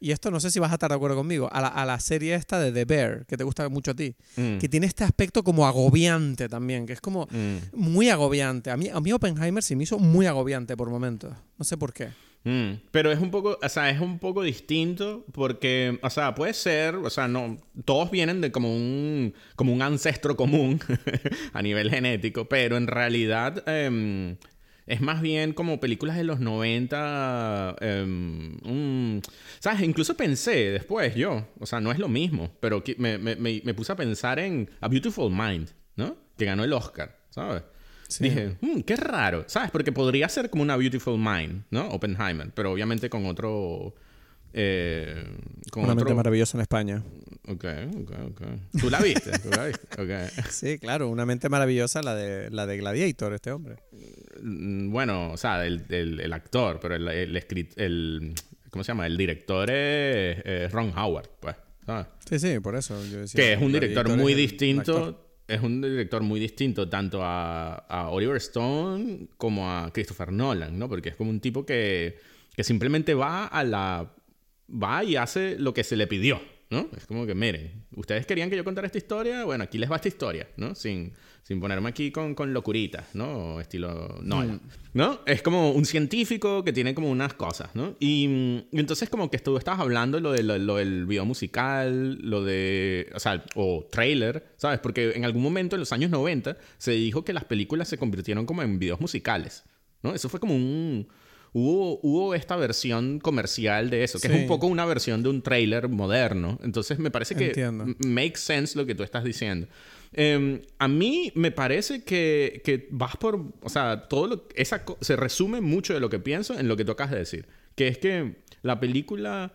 Y esto no sé si vas a estar de acuerdo conmigo, a la, a la serie esta de The Bear, que te gusta mucho a ti, Mm. que tiene este aspecto como agobiante también, que es como Mm. muy agobiante. A mí, a mí Oppenheimer se me hizo muy agobiante por momentos, no sé por qué. Mm, Pero es un poco, o sea, es un poco distinto porque, o sea, puede ser, o sea, no, todos vienen de como un, como un ancestro común a nivel genético, pero en realidad em, es más bien como películas de los 90, em, un- ¿sabes? Incluso pensé después yo, o sea, no es lo mismo, pero me- me- me puse a pensar en A Beautiful Mind, ¿no? Que ganó el Oscar, ¿sabes? Sí. Dije, "Mm, qué raro, ¿sabes? Porque podría ser como una Beautiful Mind, ¿no? Oppenheimer, pero obviamente con otro... eh, con Una mente maravillosa en España. Ok, ok, ok. ¿Tú la viste? ¿Tú la viste? Ok. Sí, claro, una mente maravillosa la de, la de Gladiator, este hombre. Mm, Bueno, o sea, el, el- el actor, pero el, el, el- ¿Cómo se llama? El director es, es Ron Howard, pues. ¿sabes? Sí, sí, por eso yo decía. Que es un director muy distinto. Es un director muy distinto tanto a, a Oliver Stone como a Christopher Nolan, ¿no? Porque es como un tipo que, que simplemente va a la. va y hace lo que se le pidió, ¿no? Es como que, miren, ustedes querían que yo contara esta historia, bueno, aquí les va esta historia, ¿no? Sin, sin ponerme aquí con, con locuritas, ¿no? Estilo Nolan, ¿no? Es como un científico que tiene como unas cosas, ¿no? Y, mm, y entonces como que tú estabas hablando lo, de, lo, lo del video musical, lo de, o sea, o trailer, ¿sabes? Porque en algún momento en los años 90 se dijo que las películas se convirtieron como en videos musicales, ¿no? Eso fue como un... Hubo, hubo esta versión comercial de eso, que es Sí. un poco una versión de un trailer moderno. Entonces me parece que Entiendo. m- makes sense lo que tú estás diciendo. Eh, a mí me parece que, que vas por, o sea, todo lo, esa se resume mucho de lo que pienso en lo que tú acabas de decir, que es que la película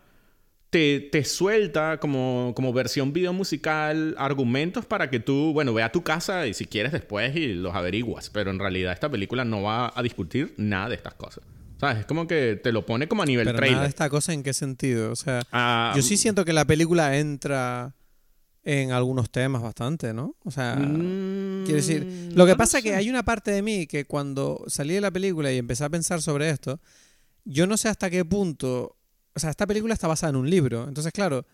te, te suelta como, como versión video musical argumentos para que tú, bueno, ve a tu casa y si quieres después y los averiguas, pero en realidad esta película no va a discutir nada de estas cosas. ¿Sabes? Es como que te lo pone como a nivel Pero trailer. nada de esta cosa, ¿en qué sentido? O sea, Ah, yo sí siento que la película entra en algunos temas bastante, ¿no? O sea, mm, quiero decir, lo que no pasa es que hay una parte de mí que cuando salí de la película y empecé a pensar sobre esto, yo no sé hasta qué punto, o sea, esta película está basada en un libro, entonces claro,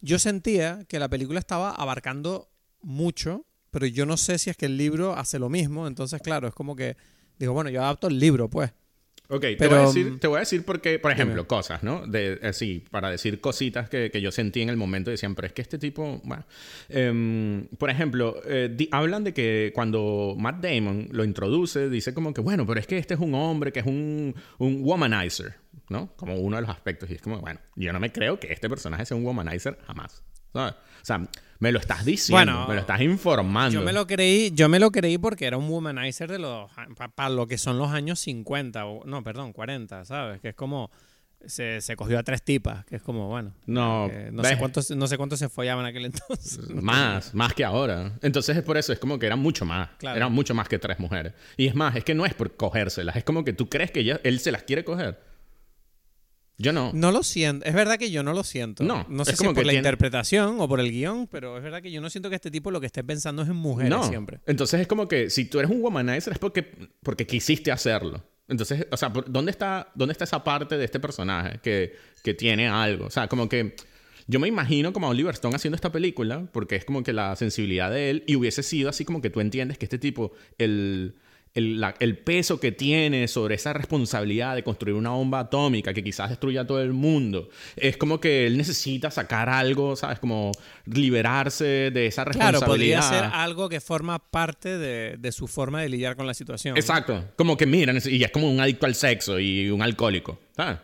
yo sentía que la película estaba abarcando mucho, pero yo no sé si es que el libro hace lo mismo, entonces claro, es como que digo, bueno, yo adapto el libro, pues. Ok, te, Pero, voy a decir, mm, te voy a decir porque, por ejemplo, dime. cosas, ¿no? De, así, para decir cositas que, que yo sentí en el momento, decían, pero es que este tipo, bueno, Em, por ejemplo, eh, di- hablan de que cuando Matt Damon lo introduce, dice como que, bueno, pero es que este es un hombre que es un, un womanizer, ¿no? Como uno de los aspectos. Y es como, bueno, yo no me creo que este personaje sea un womanizer jamás. ¿sabes? O sea, me lo estás diciendo, Bueno, me lo estás informando. Yo me lo creí, yo me lo creí porque era un womanizer de los para lo que son los años 50 o no, perdón, 40, ¿sabes? Que es como se, se cogió a tres tipas, que es como, bueno, No, que no ves. sé cuántos no sé cuántos se follaban en aquel entonces. Más, más que ahora. Entonces es por eso, es como que eran mucho más. Claro. Eran mucho más que tres mujeres. Y es más, es que no es por cogérselas, es como que tú crees que ella- él se las quiere coger. Yo no. No lo siento, es verdad que yo no lo siento. No, no sé es si como es por que la tiene- interpretación o por el guion, pero es verdad que yo no siento que este tipo lo que esté pensando es en mujeres no. siempre. Entonces es como que si tú eres un womanizer es porque, porque quisiste hacerlo. Entonces, o sea, ¿por- ¿dónde está, ¿dónde está esa parte de este personaje que, que tiene algo? O sea, como que yo me imagino como a Oliver Stone haciendo esta película, porque es como que la sensibilidad de él, y hubiese sido así como que tú entiendes que este tipo, el, el, la- el peso que tiene sobre esa responsabilidad de construir una bomba atómica que quizás destruya a todo el mundo, es como que él necesita sacar algo, ¿sabes? Como liberarse de esa Claro, responsabilidad. podría ser algo que forma parte de, de su forma de lidiar con la situación. Exacto. Como que miran, y es como un adicto al sexo y un alcohólico. ¿Sabes?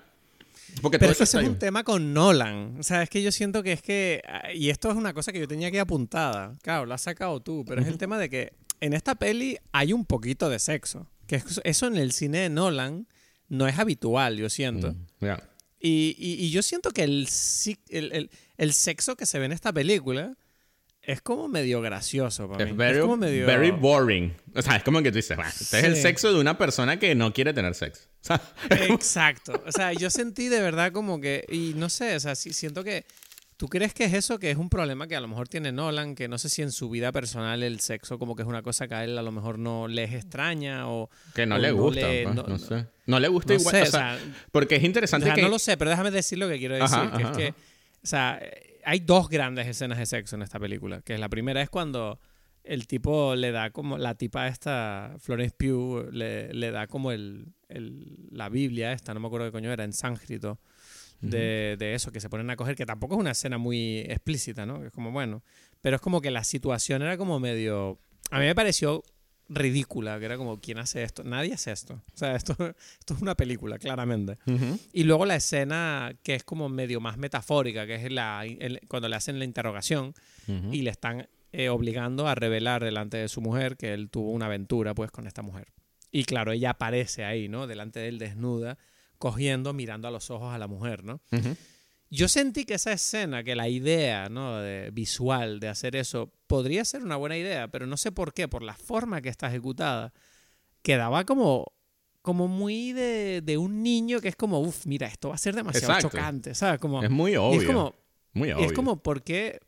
Porque todo Pero eso es un tema con Nolan. O sea, es que yo siento que es que. ah, Y esto es una cosa que yo tenía aquí apuntada. Claro, la has sacado tú. Pero es el tema de que en esta peli hay un poquito de sexo. Que es- eso en el cine de Nolan no es habitual, yo siento. Mm, ya. Y, y- y yo siento que el, el, el- el sexo que se ve en esta película es como medio gracioso para mí. Very, es como medio. very boring. O sea, es como que tú dices, "Bueno, este es el Sí. sexo de una persona que no quiere tener sexo. O sea, Exacto. O sea, yo sentí de verdad como que. Y no sé, o sea, sí, siento que ¿Tú crees que es eso, que es un problema que a lo mejor tiene Nolan, que no sé si en su vida personal el sexo como que es una cosa que a él a lo mejor no le es extraña o... Que no le gusta, pues, no, sé. No le gusta igual, o sea, porque es interesante que... No lo sé, pero déjame decir lo que quiero decir, que es que, o sea, hay dos grandes escenas de sexo en esta película, que la primera es cuando el tipo le da como, la tipa esta, Florence Pugh, le, le da como el, el, la Biblia esta, no me acuerdo qué coño era, en sánscrito de, de, eso, que se ponen a coger, que tampoco es una escena muy explícita, ¿no? Es como, bueno, pero es como que la situación era como medio... A mí me pareció ridícula, que era como, ¿quién hace esto? Nadie hace esto. O sea, esto, esto es una película, claramente. Y luego la escena que es como medio más metafórica, que es la, cuando le hacen la interrogación y le están eh, obligando a revelar delante de su mujer que él tuvo una aventura pues con esta mujer. Y claro, ella aparece ahí, ¿no? Delante de él desnuda cogiendo, mirando a los ojos a la mujer, ¿no? Yo sentí que esa escena, que la idea ¿no? de, visual de hacer eso podría ser una buena idea, pero no sé por qué, por la forma que está ejecutada, quedaba como, como muy de, de un niño que es como, uff, mira, esto va a ser demasiado chocante, ¿sabes? Como, es muy obvio. es como, muy obvio. es como, ¿por qué,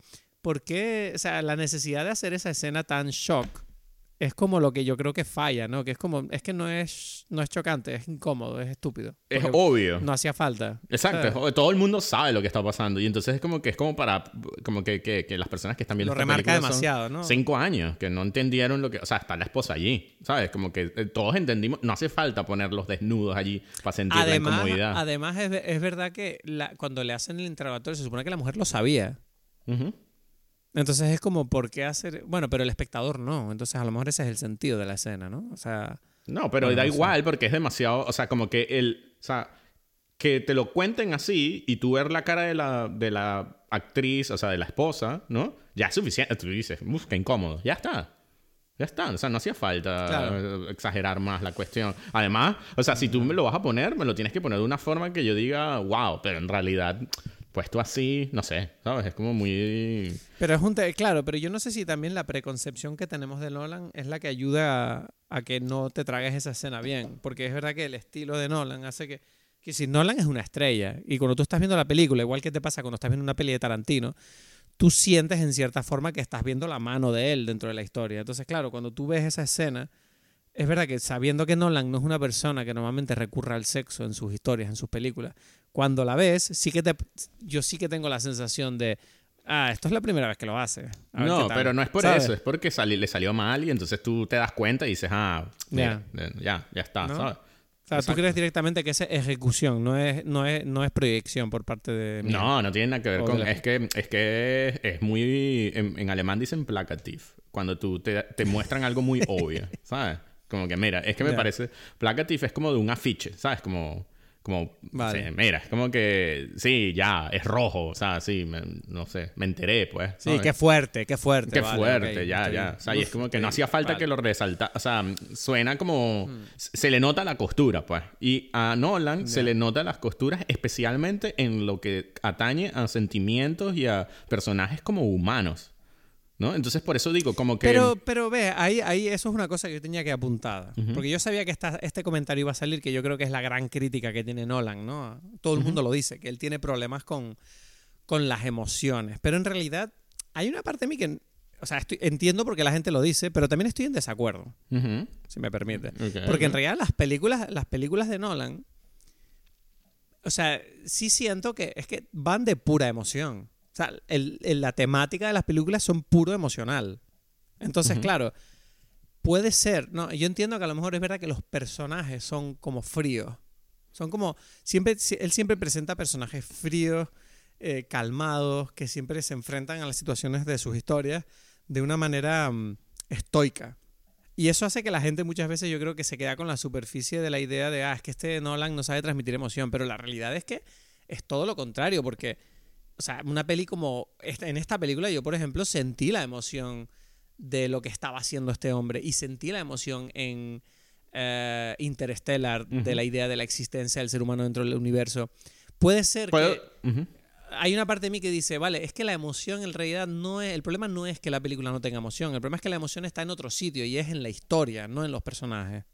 ¿por qué, o sea, la necesidad de hacer esa escena tan shock es como lo que yo creo que falla, ¿no? Que es como, es que no es, no es chocante, es incómodo, es estúpido. Es obvio. No hacía falta. Exacto, todo el mundo sabe lo que está pasando y entonces es como que es como para, como que, que, las personas que están viendo lo remarca demasiado, ¿no? Cinco años que no entendieron lo que, o sea, está la esposa allí, ¿sabes? Como que eh, todos entendimos, no hace falta ponerlos desnudos allí para sentir la incomodidad. Además es, es verdad que la, cuando le hacen el interrogatorio se supone que la mujer lo sabía. Entonces es como, ¿por qué hacer...? Bueno, pero el espectador no. Entonces a lo mejor ese es el sentido de la escena, ¿no? O sea... No, pero da igual porque es demasiado... O sea, como que el... O sea, que te lo cuenten así y tú ver la cara de la, de la actriz, o sea, de la esposa, ¿no? Ya es suficiente. Tú dices, uff, qué incómodo. Ya está. Ya está, o sea, no hacía falta exagerar más la cuestión. Además, o sea, si tú me lo vas a poner, me lo tienes que poner de una forma que yo diga, wow, pero en realidad puesto así, no sé, ¿sabes? Es como muy... Pero es un... Claro, pero yo no sé si también la preconcepción que tenemos de Nolan es la que ayuda a, que no te tragues esa escena bien. Porque es verdad que el estilo de Nolan hace que... Que si Nolan es una estrella y cuando tú estás viendo la película, igual que te pasa cuando estás viendo una peli de Tarantino, tú sientes en cierta forma que estás viendo la mano de él dentro de la historia. Entonces, claro, cuando tú ves esa escena, es verdad que sabiendo que Nolan no es una persona que normalmente recurra al sexo en sus historias, en sus películas, cuando la ves, sí que te, yo sí que tengo la sensación de, ah, esto es la primera vez que lo hace. No, pero no es por eso, es porque le salió mal y entonces tú te das cuenta y dices, ah, ya, ya, está, ¿sabes? O sea, tú crees directamente que es ejecución, no es, no es, no es proyección por parte de... No, no tiene nada que ver con... Es que, es que es muy... En, alemán dicen placativ. Cuando tú te, te muestran algo muy obvio, ¿sabes? Como que, mira, es que me parece... Placativ es como de un afiche, ¿sabes? Como como, vale. mira, es como que, sí, ya, es rojo, o sea, sí, no sé, me enteré, pues. Sí, qué fuerte, qué fuerte. Qué fuerte, ya, ya. O sea, y es como que no hacía falta que lo resalta, o sea, suena como, hmm. se le nota la costura, pues. Y a Nolan se le nota las costuras especialmente en lo que atañe a sentimientos y a personajes como humanos. ¿No? Entonces por eso digo, como que... Pero, pero ve, ahí, ahí eso es una cosa que yo tenía que apuntar. Porque yo sabía que esta, este comentario iba a salir, que yo creo que es la gran crítica que tiene Nolan, ¿no? Todo el mundo lo dice, que él tiene problemas con, con las emociones. Pero en realidad hay una parte de mí que... O sea, estoy, entiendo porque la gente lo dice, pero también estoy en desacuerdo, si me permite. porque en realidad las películas, las películas de Nolan... O sea, sí siento que es que van de pura emoción. O sea, el, la temática de las películas son puro emocional. Entonces, claro, puede ser, no, yo entiendo que a lo mejor es verdad que los personajes son como fríos. Son como, siempre, él siempre presenta personajes fríos, eh, calmados, que siempre se enfrentan a las situaciones de sus historias de una manera mm, estoica. Y eso hace que la gente muchas veces yo creo que se queda con la superficie de la idea de, ah, es que este Nolan no sabe transmitir emoción, pero la realidad es que es todo lo contrario, porque o sea, una peli como esta, en esta película yo, por ejemplo, sentí la emoción de lo que estaba haciendo este hombre y sentí la emoción en uh, Interstellar de la idea de la existencia del ser humano dentro del universo. Puede ser que hay una parte de mí que dice, vale, es que la emoción en realidad no es, el problema no es que la película no tenga emoción, el problema es que la emoción está en otro sitio y es en la historia, no en los personajes.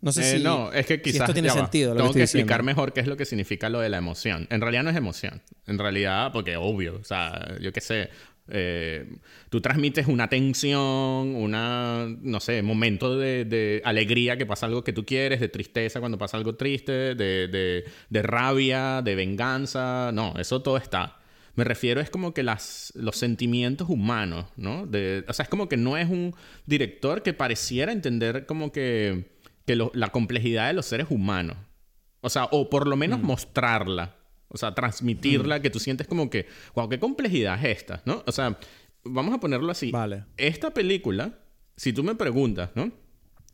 No sé Eh, si, no, es que si quizás esto tiene sentido. lo Tengo que explicar mejor qué es lo que significa lo de la emoción. En realidad no es emoción. En realidad, porque obvio, o sea, yo qué sé, eh, tú transmites una tensión, una, no sé, momento de, de alegría que pasa algo que tú quieres, de tristeza cuando pasa algo triste, de, de, de rabia, de venganza. No, eso todo está. Me refiero es como que las, los sentimientos humanos, ¿no? O sea, es como que no es un director que pareciera entender como que, que lo- la complejidad de los seres humanos. O sea, o por lo Mm. menos mostrarla. O sea, transmitirla, que tú sientes como que, wow, qué complejidad es esta, ¿no? O sea, vamos a ponerlo así. Vale. Esta película, si tú me preguntas, ¿no?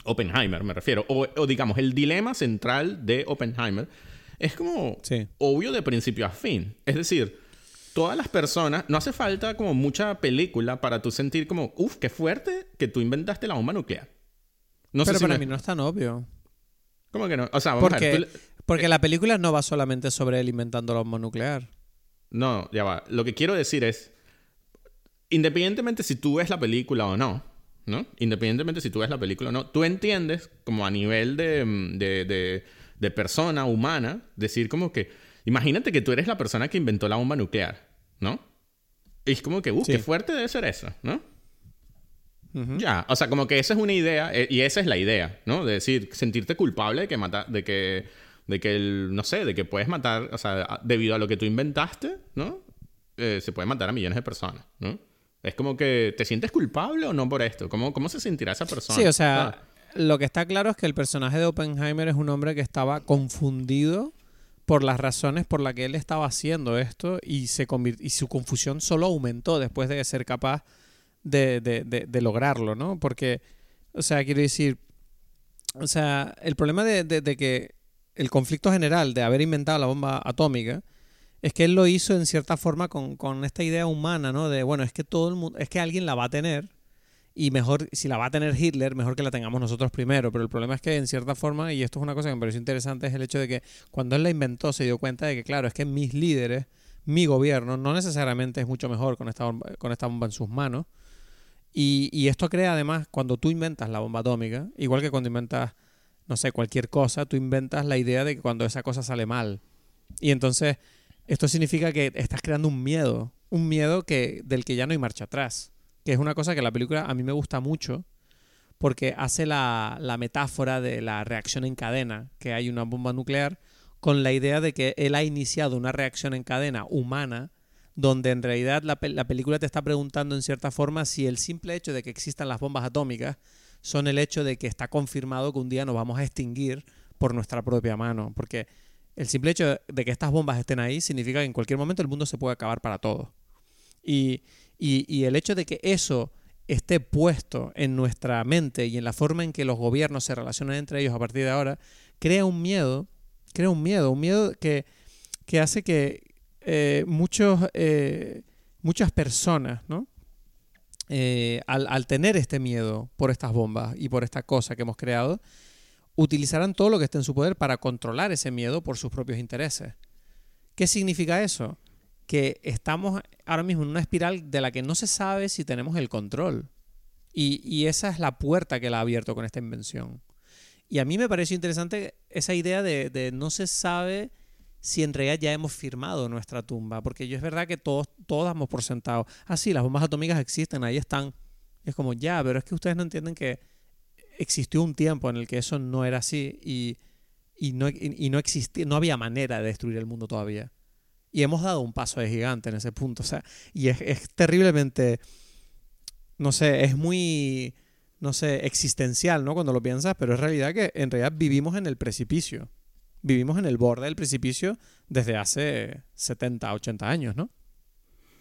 Oppenheimer, me refiero. O, o digamos, el dilema central de Oppenheimer es como Sí. obvio de principio a fin. Es decir, todas las personas, no hace falta como mucha película para tú sentir como, uff, qué fuerte que tú inventaste la bomba nuclear. No Pero sé si para me- mí no es tan obvio. ¿Cómo que no? O sea, vamos a ver. Porque, tú porque la película no va solamente sobre él inventando la bomba nuclear. No, ya va. Lo que quiero decir es, independientemente si tú ves la película o no, ¿no? Independientemente si tú ves la película o no, tú entiendes como a nivel de, mm, de, de- de persona humana, decir como que, imagínate que tú eres la persona que inventó la bomba nuclear, ¿no? Y es como que, uh, Sí. qué fuerte debe ser eso, ¿no? Ujú. Ya, o sea, como que esa es una idea, eh, y esa es la idea, ¿no? De decir, sentirte culpable de que mata, de que, de que el, no sé, de que puedes matar, o sea, a- debido a lo que tú inventaste, ¿no? Eh, se puede matar a millones de personas, ¿no? Es como que, ¿te sientes culpable o no por esto? ¿Cómo, cómo se sentirá esa persona? Sí, o sea, Ah, lo que está claro es que el personaje de Oppenheimer es un hombre que estaba confundido por las razones por las que él estaba haciendo esto y, se y su confusión solo aumentó después de ser capaz de, de- de- de lograrlo, ¿no? Porque, o sea, quiero decir, o sea, el problema de, que el conflicto general de haber inventado la bomba atómica es que él lo hizo en cierta forma con, con esta idea humana, ¿no? De, bueno, es que todo el mundo, es que alguien la va a tener y mejor, si la va a tener Hitler, mejor que la tengamos nosotros primero. Pero el problema es que en cierta forma, y esto es una cosa que me pareció interesante, es el hecho de que cuando él la inventó se dio cuenta de que, claro, es que mis líderes, mi gobierno, no necesariamente es mucho mejor con esta bomba, con esta bomba en sus manos. Y, esto crea además, cuando tú inventas la bomba atómica, igual que cuando inventas, no sé, cualquier cosa, tú inventas la idea de que cuando esa cosa sale mal. Y entonces, esto significa que estás creando un miedo, un miedo que, del que ya no hay marcha atrás. Que es una cosa que la película a mí me gusta mucho, porque hace la metáfora de la reacción en cadena, que hay una bomba nuclear, con la idea de que él ha iniciado una reacción en cadena humana donde en realidad la, la película te está preguntando en cierta forma si el simple hecho de que existan las bombas atómicas son el hecho de que está confirmado que un día nos vamos a extinguir por nuestra propia mano. Porque el simple hecho de que estas bombas estén ahí significa que en cualquier momento el mundo se puede acabar para todos. Y, y- y el hecho de que eso esté puesto en nuestra mente y en la forma en que los gobiernos se relacionan entre ellos a partir de ahora, crea un miedo, crea un miedo, un miedo que, que hace que eh, muchos, eh, muchas personas, ¿no? Eh, al, al tener este miedo por estas bombas y por esta cosa que hemos creado, utilizarán todo lo que esté en su poder para controlar ese miedo por sus propios intereses. ¿Qué significa eso? Que estamos ahora mismo en una espiral de la que no se sabe si tenemos el control. Y, y esa es la puerta que la ha abierto con esta invención. Y a mí me pareció interesante esa idea de, de no se sabe si en realidad ya hemos firmado nuestra tumba. Porque yo es verdad que todos, todos damos por sentado. Ah, sí, las bombas atómicas existen, ahí están. Es como, ya, pero es que ustedes no entienden que existió un tiempo en el que eso no era así y, y no, y, y no existía, no había manera de destruir el mundo todavía. Y hemos dado un paso de gigante en ese punto. O sea, y es, es terriblemente, no sé, es muy, no sé, existencial, ¿no? Cuando lo piensas, pero es realidad que en realidad vivimos en el precipicio. Vivimos en el borde del precipicio desde hace 70, 80 años, ¿no?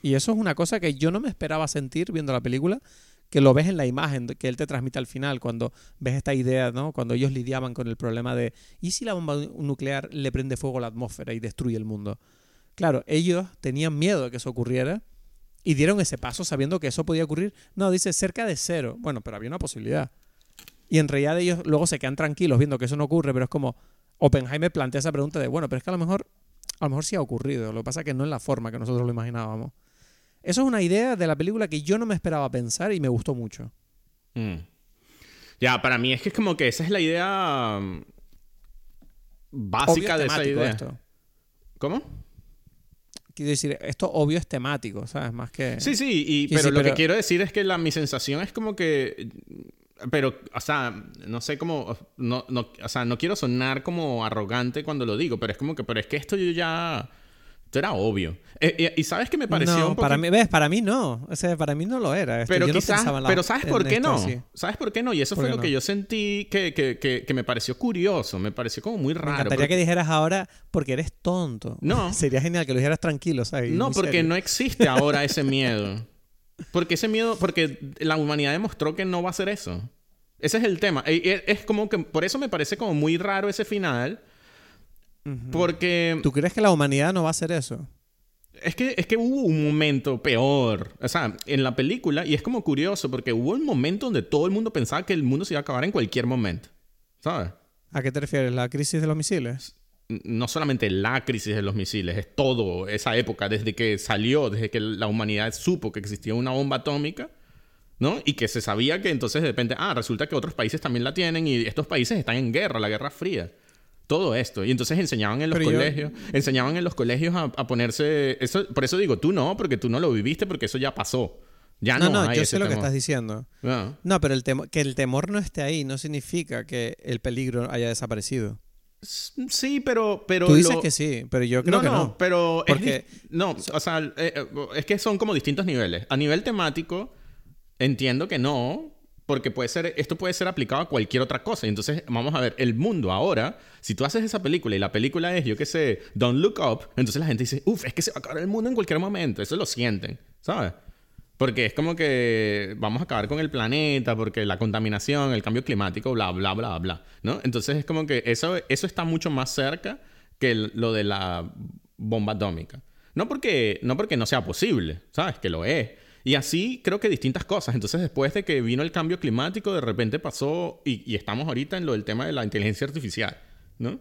Y eso es una cosa que yo no me esperaba sentir viendo la película, que lo ves en la imagen que él te transmite al final, cuando ves esta idea, ¿no? Cuando ellos lidiaban con el problema de, ¿y si la bomba nuclear le prende fuego a la atmósfera y destruye el mundo? Claro, ellos tenían miedo de que eso ocurriera y dieron ese paso sabiendo que eso podía ocurrir. No, dice cerca de cero. Bueno, pero había una posibilidad. Y en realidad ellos luego se quedan tranquilos viendo que eso no ocurre, pero es como Oppenheimer plantea esa pregunta de, bueno, pero es que a lo mejor, a lo mejor sí ha ocurrido. Lo que pasa es que no en la forma que nosotros lo imaginábamos. Eso es una idea de la película que yo no me esperaba pensar y me gustó mucho. Mm. Ya, para mí es que es como que esa es la idea mm, básica de esa idea. ¿Cómo? Quiero decir, esto obvio es temático, ¿sabes? Más que... Sí, sí, y, pero lo que quiero decir es que la, mi sensación es como que... Pero, o sea, no sé cómo... No, no, o sea, no quiero sonar como arrogante cuando lo digo, pero es como que... Pero es que esto yo ya esto era obvio. Eh, y, sabes que me pareció no, para mí, ves, para mí no. O sea, para mí no lo era. pero quizás, pero ¿sabes por qué no? ¿Sabes por qué no? Y eso fue lo que yo sentí que, que, que, me pareció curioso. Me pareció como muy raro. Me encantaría que dijeras ahora porque eres tonto. No. Sería genial que lo dijeras tranquilo, ¿sabes? No, porque no existe ahora ese miedo. Porque ese miedo, porque la humanidad demostró que no va a ser eso. Ese es el tema. Es como que, por eso me parece como muy raro ese final porque... ¿Tú crees que la humanidad no va a hacer eso? Es que, es que hubo un momento peor. O sea, en la película, y es como curioso, porque hubo un momento donde todo el mundo pensaba que el mundo se iba a acabar en cualquier momento. ¿Sabes? ¿A qué te refieres? ¿La crisis de los misiles? No solamente la crisis de los misiles, es todo esa época, desde que salió, desde que la humanidad supo que existía una bomba atómica, ¿no? Y que se sabía que entonces de repente, ah, resulta que otros países también la tienen y estos países están en guerra, la Guerra Fría todo esto. Y entonces enseñaban en los colegios, enseñaban en los colegios a, ponerse... Eso, por eso digo, tú no, porque tú no lo viviste, porque eso ya pasó. Ya no, no, yo sé lo que estás diciendo. Ah. No, pero el que el temor no esté ahí no significa que el peligro haya desaparecido. Sí, pero... pero Tú dices que sí, pero yo creo que no. no. pero... Porque... no, o sea, eh, eh, es que son como distintos niveles. A nivel temático, entiendo que no, porque puede ser, esto puede ser aplicado a cualquier otra cosa. Entonces, vamos a ver, el mundo ahora, si tú haces esa película y la película es, yo qué sé, Don't Look Up, entonces la gente dice, uff, es que se va a acabar el mundo en cualquier momento. Eso lo sienten, ¿sabes? Porque es como que vamos a acabar con el planeta, porque la contaminación, el cambio climático, bla, bla, bla, bla, ¿no? Entonces es como que eso, eso está mucho más cerca que lo de la bomba atómica. No porque, no porque no sea posible, ¿sabes? Que lo es. Y así creo que distintas cosas. Entonces, después de que vino el cambio climático, de repente pasó, y, estamos ahorita en lo del tema de la inteligencia artificial, ¿no?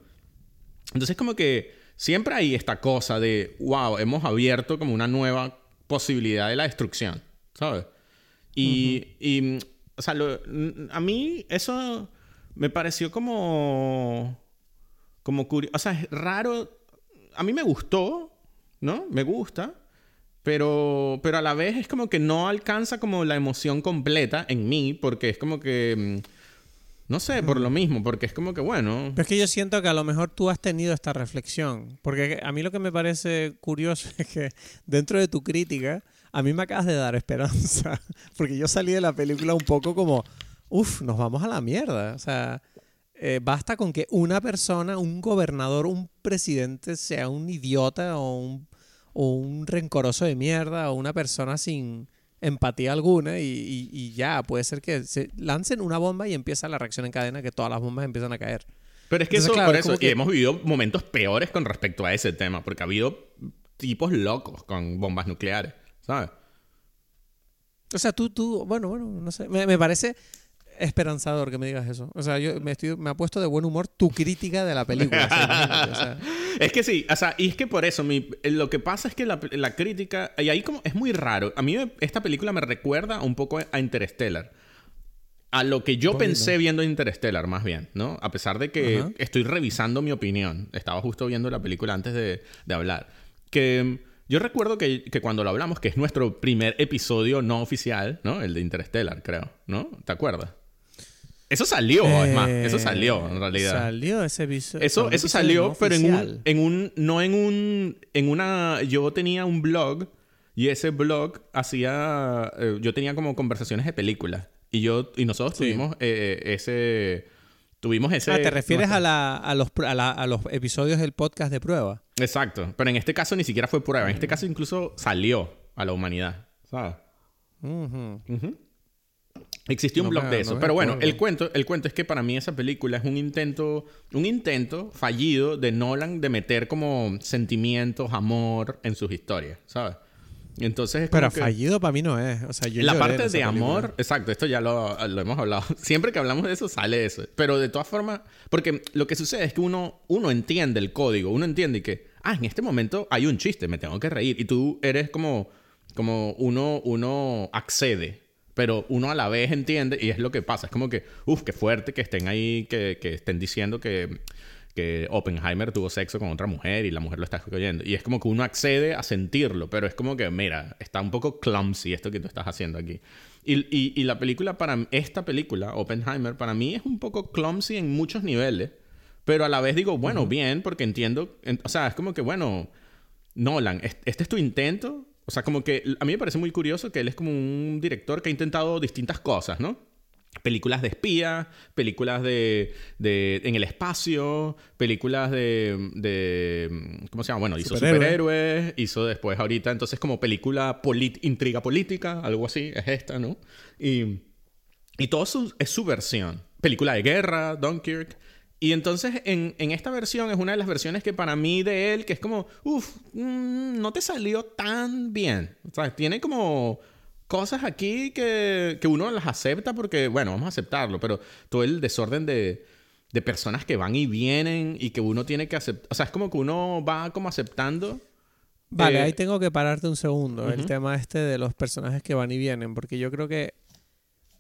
Entonces, como que siempre hay esta cosa de, wow, hemos abierto como una nueva posibilidad de la destrucción, ¿sabes? Y, y o sea, a mí eso me pareció como, como curioso, o sea, es raro, a mí me gustó, ¿no? Me gusta, pero, pero a la vez es como que no alcanza como la emoción completa en mí, porque es como que... Mm, no sé, por lo mismo, porque es como que bueno. Pero es que yo siento que a lo mejor tú has tenido esta reflexión. Porque a mí lo que me parece curioso es que dentro de tu crítica, a mí me acabas de dar esperanza. Porque yo salí de la película un poco como, uff, nos vamos a la mierda. O sea, eh, basta con que una persona, un gobernador, un presidente sea un idiota o un o un rencoroso de mierda o una persona sin empatía alguna y, ya, puede ser que se lancen una bomba y empieza la reacción en cadena que todas las bombas empiezan a caer. Pero es que eso, por eso, hemos vivido momentos peores con respecto a ese tema, porque ha habido tipos locos con bombas nucleares, ¿sabes? O sea, tú, tú, bueno, bueno, no sé, me parece esperanzador que me digas eso. O sea, yo me, estoy, me ha puesto de buen humor tu crítica de la película. Es que sí, o sea, y es que por eso, mi, lo que pasa es que la, la, crítica, y ahí como es muy raro. A mí esta película me recuerda un poco a Interstellar. A lo que yo pensé viendo Interstellar, más bien, ¿no? A pesar de que estoy revisando mi opinión. Estaba justo viendo la película antes de, de hablar. Que yo recuerdo que, que, cuando lo hablamos, que es nuestro primer episodio no oficial, ¿no? El de Interstellar, creo, ¿no? ¿Te acuerdas? Eso salió, es más, eso eh, salió en realidad. Salió ese episodio. Eso, eso salió, pero en un, en un, no en un, en una, yo tenía un blog y ese blog hacía, eh, yo tenía como conversaciones de películas y yo, y nosotros tuvimos eh, ese, tuvimos ese... Ah, ¿te refieres a, la, a, los, a, los episodios del podcast de prueba? Exacto, pero en este caso ni siquiera fue prueba, en este caso incluso salió a la humanidad, ¿sabes? Existió un blog de eso. Pero bueno, el cuento, el cuento es que para mí esa película es un intento, un intento fallido de Nolan de meter como sentimientos, amor en sus historias, ¿sabes? Entonces es Pero fallido para mí no es. O sea, yo la parte de amor, exacto, esto ya lo, lo, hemos hablado. Siempre que hablamos de eso sale eso. Pero de todas formas, porque lo que sucede es que uno, uno entiende el código, uno entiende que, ah, en este momento hay un chiste, me tengo que reír. Y tú eres como, como uno, uno accede Pero uno a la vez entiende, y es lo que pasa. Es como que, uff, qué fuerte que estén ahí, que, que estén diciendo que, que Oppenheimer tuvo sexo con otra mujer y la mujer lo está escogiendo. Y es como que uno accede a sentirlo, pero es como que, mira, está un poco clumsy esto que tú estás haciendo aquí. Y, y, y la película, para esta película, Oppenheimer, para mí es un poco clumsy en muchos niveles. Pero a la vez digo, bueno, bien, porque entiendo. o sea, es como que, bueno, Nolan, este es tu intento. O sea, como que a mí me parece muy curioso que él es como un director que ha intentado distintas cosas, ¿no? Películas de espía, películas de, de en el espacio, películas de, de ¿cómo se llama? Bueno, hizo superhéroes, hizo después ahorita, entonces como película intriga política, algo así, es esta, ¿no? Y, y todo eso es su versión. Película de guerra, Dunkirk. Y entonces en, en, esta versión es una de las versiones que para mí de él, que es como, uff, mm, no te salió tan bien. O sea, tiene como cosas aquí que, que, uno las acepta porque, bueno, vamos a aceptarlo, pero todo el desorden de, de personas que van y vienen y que uno tiene que aceptar. O sea, es como que uno va como aceptando. Vale, eh, ahí tengo que pararte un segundo. El tema este de los personajes que van y vienen, porque yo creo que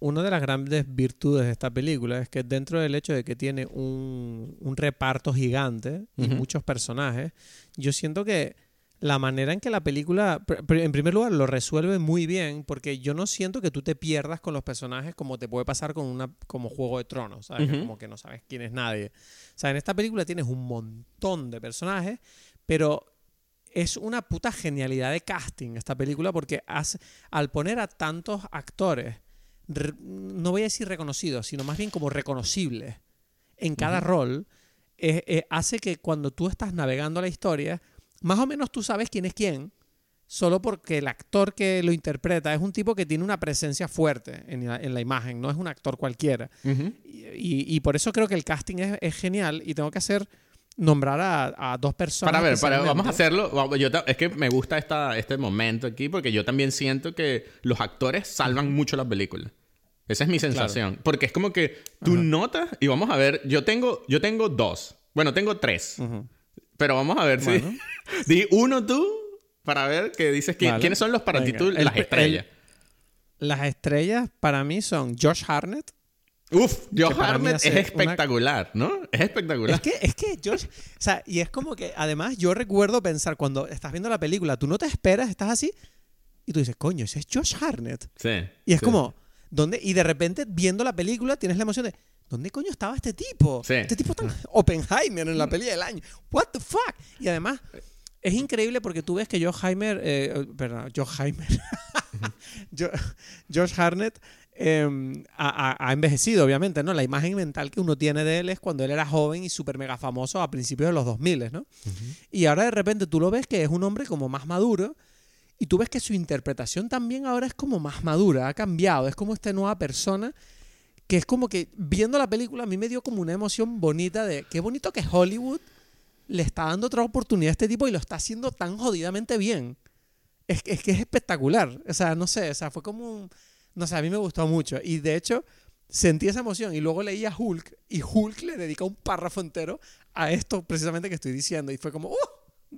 una de las grandes virtudes de esta película es que dentro del hecho de que tiene un, reparto gigante y muchos personajes, yo siento que la manera en que la película, en primer lugar, lo resuelve muy bien, porque yo no siento que tú te pierdas con los personajes como te puede pasar con una como Juego de Tronos, ¿sabes? como que no sabes quién es nadie. O sea, en esta película tienes un montón de personajes, pero es una puta genialidad de casting esta película, porque al poner a tantos actores no voy a decir reconocidos, sino más bien como reconocibles en cada rol, eh, eh, hace que cuando tú estás navegando la historia, más o menos tú sabes quién es quién, solo porque el actor que lo interpreta es un tipo que tiene una presencia fuerte en la, imagen, no es un actor cualquiera. y, por eso creo que el casting es, genial y tengo que hacer nombrar a, dos personas. Para ver, para, vamos a hacerlo. Yo, es que me gusta esta, este momento aquí porque yo también siento que los actores salvan mucho la película. Esa es mi sensación. Porque es como que tú notas, y vamos a ver, yo tengo, yo tengo dos. Bueno, tengo tres. Pero vamos a ver si. Di uno tú para ver qué dices. ¿Quiénes son los para ti las estrellas? las estrellas para mí son Josh Harnett. Uf, Josh Harnett es espectacular, ¿no? Es espectacular. Es que, es que Josh. O sea, y es como que además yo recuerdo pensar cuando estás viendo la película, tú no te esperas, estás así. Y tú dices, coño, ese es Josh Harnett. Sí. Y es como, y de repente, viendo la película, tienes la emoción de, ¿dónde coño estaba este tipo? Este tipo está en Oppenheimer en la peli del año. What the fuck? Y además, es increíble porque tú ves que Josh Heimer, eh, perdón, Josh Heimer, Josh Harnett em, ha, envejecido, obviamente, ¿no? La imagen mental que uno tiene de él es cuando él era joven y súper mega famoso a principios de los 2000, ¿no? Y ahora de repente tú lo ves que es un hombre como más maduro y tú ves que su interpretación también ahora es como más madura, ha cambiado, es como esta nueva persona que es como que viendo la película a mí me dio como una emoción bonita de qué bonito que Hollywood le está dando otra oportunidad a este tipo y lo está haciendo tan jodidamente bien. Es, es que es espectacular. O sea, no sé, o sea, fue como un... No sé, a mí me gustó mucho. Y de hecho, sentí esa emoción y luego leí a Hulk y Hulk le dedica un párrafo entero a esto precisamente que estoy diciendo y fue como, ¡uh!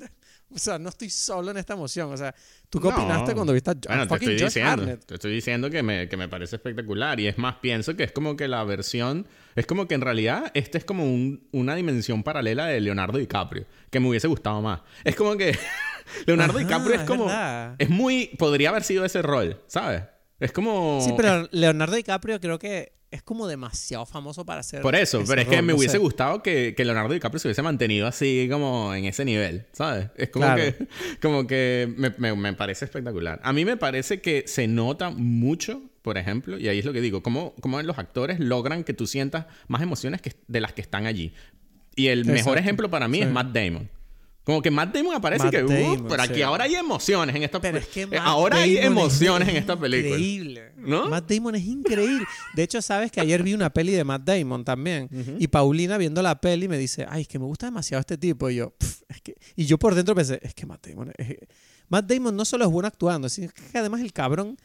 O sea, no estoy solo en esta emoción. O sea, ¿tú qué opinaste cuando viste a bueno, te estoy diciendo, Te estoy diciendo que me, que me parece espectacular. Y es más, pienso que es como que la versión... Es como que en realidad este es como una dimensión paralela de Leonardo DiCaprio. Que me hubiese gustado más. Es como que... Leonardo DiCaprio es como... Es muy... Podría haber sido ese rol, ¿sabes? Es como... Sí, pero Leonardo DiCaprio creo que es como demasiado famoso para ser. Por eso, pero es que me hubiese gustado que, Leonardo DiCaprio se hubiese mantenido así como en ese nivel, ¿sabes? Es como que, como que me, parece espectacular. A mí me parece que se nota mucho, por ejemplo, y ahí es lo que digo, cómo, cómo los actores logran que tú sientas más emociones que, de las que están allí. Y el mejor ejemplo para mí es Matt Damon. Como que Matt Damon aparece que, uh, pero aquí ahora hay emociones en esta película. ahora hay emociones en esta película. Increíble. ¿No? Matt Damon es increíble. De hecho, sabes que ayer vi una peli de Matt Damon también. Y Paulina viendo la peli me dice, ay, es que me gusta demasiado este tipo. Y yo, es que... Y yo por dentro pensé, es que Matt Damon... Matt Damon no solo es bueno actuando, sino que además el cabrón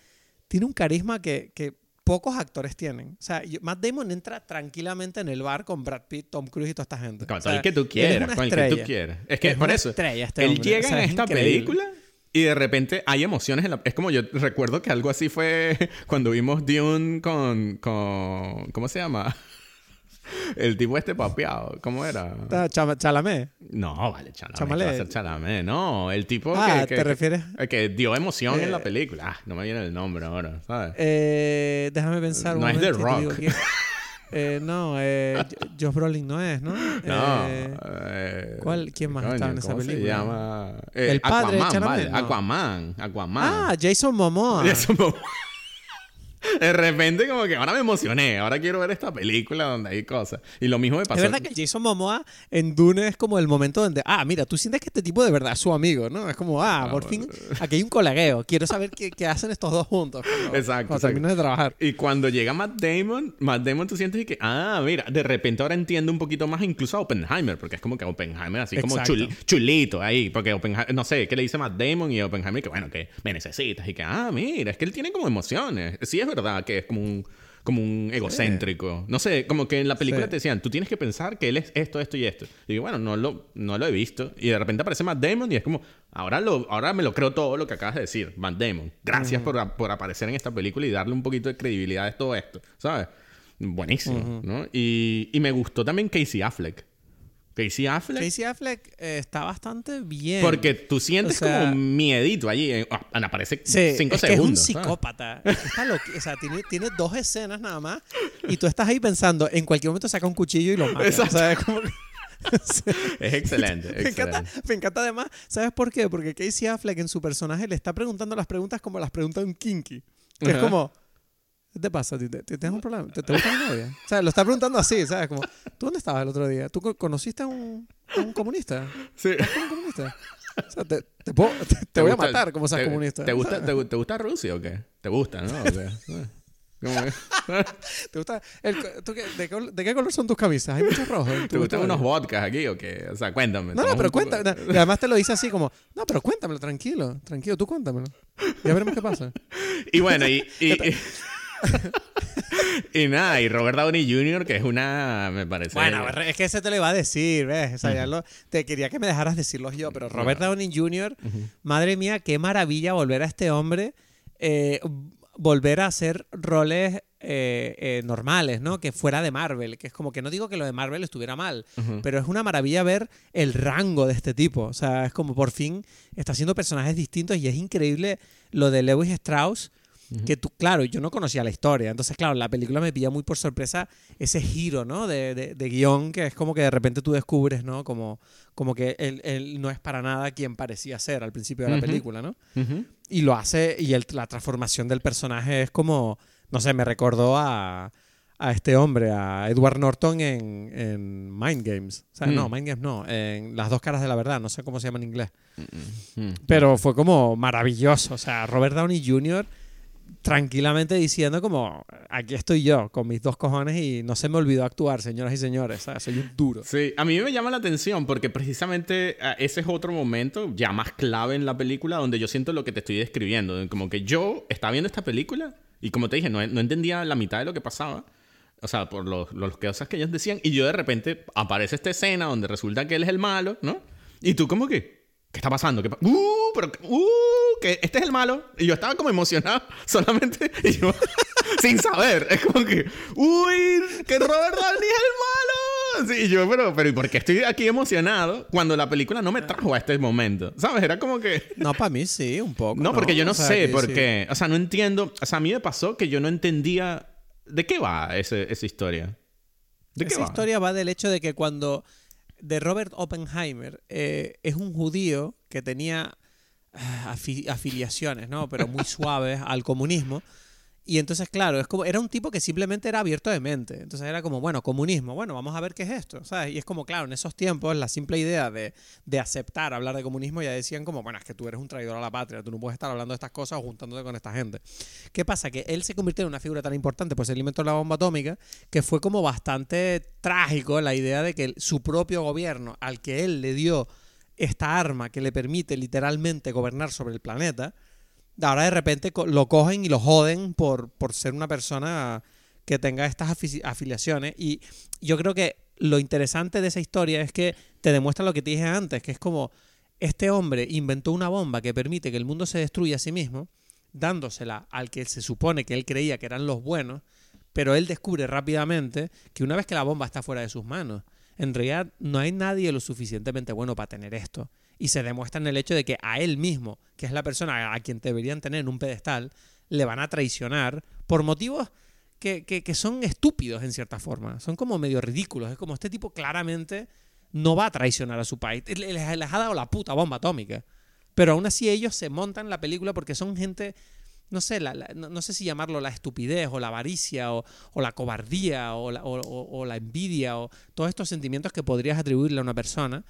tiene un carisma que, que pocos actores tienen. O sea, Matt Damon entra tranquilamente en el bar con Brad Pitt, Tom Cruise y toda esta gente. Con el que tú quieras, con el que tú quieras. Es que es por eso, este él llega en esta película Y de repente hay emociones en la... Es como yo recuerdo que algo así fue cuando vimos Dune con... con ¿Cómo se llama? El tipo este papeado, ¿cómo era? Chalamé. No, vale, Chalamé. Chalamé. No, el tipo ah, que, ¿te refieres? Que, dio emoción en la eh, película. Ah, no me viene el nombre ahora, ¿sabes? Eh, déjame pensar. No es The Rock. Eh, no, eh, Josh Brolin no es, ¿no? No. Eh, ¿cuál, ¿Quién más estaba en esa película? Se llama? el padre Aquaman, vale. Aquaman, Aquaman. Ah, Jason Momoa. Jason Momoa. de repente como que ahora me emocioné, ahora quiero ver esta película donde hay cosas. Y lo mismo me pasó. Es verdad que Jason Momoa en Dune es como el momento donde, ah, mira, tú sientes que este tipo de verdad es su amigo, ¿no? Es como, ah, ah por fin, aquí hay un colegueo, quiero saber qué, qué hacen estos dos juntos. exacto. Cuando de trabajar. Y cuando llega Matt Damon, Matt Damon tú sientes que, ah, mira, de repente ahora entiendo un poquito más incluso a Oppenheimer, porque es como que Oppenheimer así como chulito ahí, porque Oppenheimer, no sé, ¿qué le dice Matt Damon y Oppenheimer que, bueno, que me necesitas y que, ah, mira, es que él tiene como emociones. Sí es verdad que es como un como un egocéntrico. No sé, como que en la película te decían, tú tienes que pensar que él es esto, esto y esto. Y digo, bueno, no lo, no lo he visto. Y de repente aparece Matt Damon y es como, ahora, lo, ahora me lo creo todo lo que acabas de decir, Matt Damon. Gracias por, por, aparecer en esta película y darle un poquito de credibilidad a todo esto, ¿sabes? Buenísimo, ¿no? Y, y me gustó también Casey Affleck. Casey Affleck. Casey Affleck eh, está bastante bien. Porque tú sientes como miedito allí. Eh, ah, aparece cinco es segundos. Es un psicópata. está o sea, tiene, tiene, dos escenas nada más. Y tú estás ahí pensando, en cualquier momento saca un cuchillo y lo mata. Exacto. O sea, es, como... es excelente. Me, encanta, me encanta además. ¿Sabes por qué? Porque Casey Affleck en su personaje le está preguntando las preguntas como las pregunta un kinky. Que es como. ¿Qué te pasa? ¿Te, tienes un problema? ¿Te, gusta mi novia? O sea, lo está preguntando así, ¿sabes? Como, ¿tú dónde estabas el otro día? ¿Tú conociste a un, un comunista? Sí. un comunista? O sea, te, te, puedo, te voy a matar como seas comunista. ¿te gusta, te, gusta Rusia o qué? ¿Te gusta, no? ¿Te gusta el, de, de, qué color son tus camisas? Hay muchos rojos. ¿Te gustan unos vodkas aquí o qué? O sea, cuéntame. No, no, pero cuéntame. Y además te lo dice así como, no, pero cuéntamelo, tranquilo, tranquilo, tú cuéntamelo. Ya veremos qué pasa. Y bueno, y, y, y nada, y Robert Downey Jr., que es una, me parece... Bueno, es que ese te lo iba a decir, ¿ves? O sea, ya lo, te quería que me dejaras decirlos yo, pero Robert Downey Jr., madre mía, qué maravilla volver a este hombre, eh, volver a hacer roles eh, eh, normales, ¿no? Que fuera de Marvel, que es como que no digo que lo de Marvel estuviera mal, pero es una maravilla ver el rango de este tipo, o sea, es como por fin está haciendo personajes distintos y es increíble lo de Lewis Strauss que tú, claro, yo no conocía la historia. Entonces, claro, la película me pilla muy por sorpresa ese giro, ¿no? De, de, guion que es como que de repente tú descubres, ¿no? Como, como que él, no es para nada quien parecía ser al principio de la película, ¿no? Y lo hace, y la transformación del personaje es como, no sé, me recordó a, a este hombre, a Edward Norton en, en Mind Games. O sea, no, mm. Mind Games no, en Las dos caras de la verdad, no sé cómo se llama en inglés. Mm, mm, Pero fue como maravilloso. O sea, Robert Downey Jr tranquilamente diciendo como, aquí estoy yo, con mis dos cojones y no se me olvidó actuar, señoras y señores, soy un duro. Sí, a mí me llama la atención porque precisamente ah, ese es otro momento ya más clave en la película donde yo siento lo que te estoy describiendo, como que yo estaba viendo esta película y como te dije, no, no entendía la mitad de lo que pasaba. O sea, por los, los cosas que ellos decían. Y yo de repente aparece esta escena donde resulta que él es el malo, ¿no? Y tú como que, ¿Qué está pasando? ¿Qué ¡Uh! Pero, ¡Uh! Que este es el malo. Y yo estaba como emocionado solamente. Y yo, sin saber. Es como que, ¡Uy! ¡Que Robert Downey es el malo! Sí, y yo, pero, pero ¿y por qué estoy aquí emocionado cuando la película no me trajo a este momento? ¿Sabes? Era como que. No, para mí sí, un poco. No, porque yo no sé por qué. O sea, no entiendo. O sea, a mí me pasó que yo no entendía. ¿De qué va ese, esa historia? ¿De qué esa historia va del hecho de que cuando de Robert Oppenheimer eh, es un judío que tenía ah, afiliaciones, ¿no? Pero muy suaves al comunismo. Y entonces, claro, es como, era un tipo que simplemente era abierto de mente. Entonces era como, bueno, comunismo, bueno, vamos a ver qué es esto, ¿sabes? Y es como, claro, en esos tiempos la simple idea de, de, aceptar hablar de comunismo ya decían como, bueno, es que tú eres un traidor a la patria, tú no puedes estar hablando de estas cosas o juntándote con esta gente. ¿Qué pasa? Que él se convirtió en una figura tan importante, pues el inventó la bomba atómica, que fue como bastante trágico la idea de que su propio gobierno, al que él le dio esta arma que le permite literalmente gobernar sobre el planeta, ahora de repente lo cogen y lo joden por, por ser una persona que tenga estas afiliaciones. Y yo creo que lo interesante de esa historia es que te demuestra lo que te dije antes, que es como este hombre inventó una bomba que permite que el mundo se destruya a sí mismo, dándosela al que se supone que él creía que eran los buenos, pero él descubre rápidamente que una vez que la bomba está fuera de sus manos, en realidad no hay nadie lo suficientemente bueno para tener esto. Y se demuestra en el hecho de que a él mismo, que es la persona a quien deberían tener en un pedestal, le van a traicionar por motivos que, que, son estúpidos en cierta forma. Son como medio ridículos. Es como este tipo claramente no va a traicionar a su país. Les, ha dado la puta bomba atómica. Pero aún así ellos se montan la película porque son gente, no sé, no, sé si llamarlo la estupidez o la avaricia o, la cobardía o la, o, la, envidia o todos estos sentimientos que podrías atribuirle a una persona.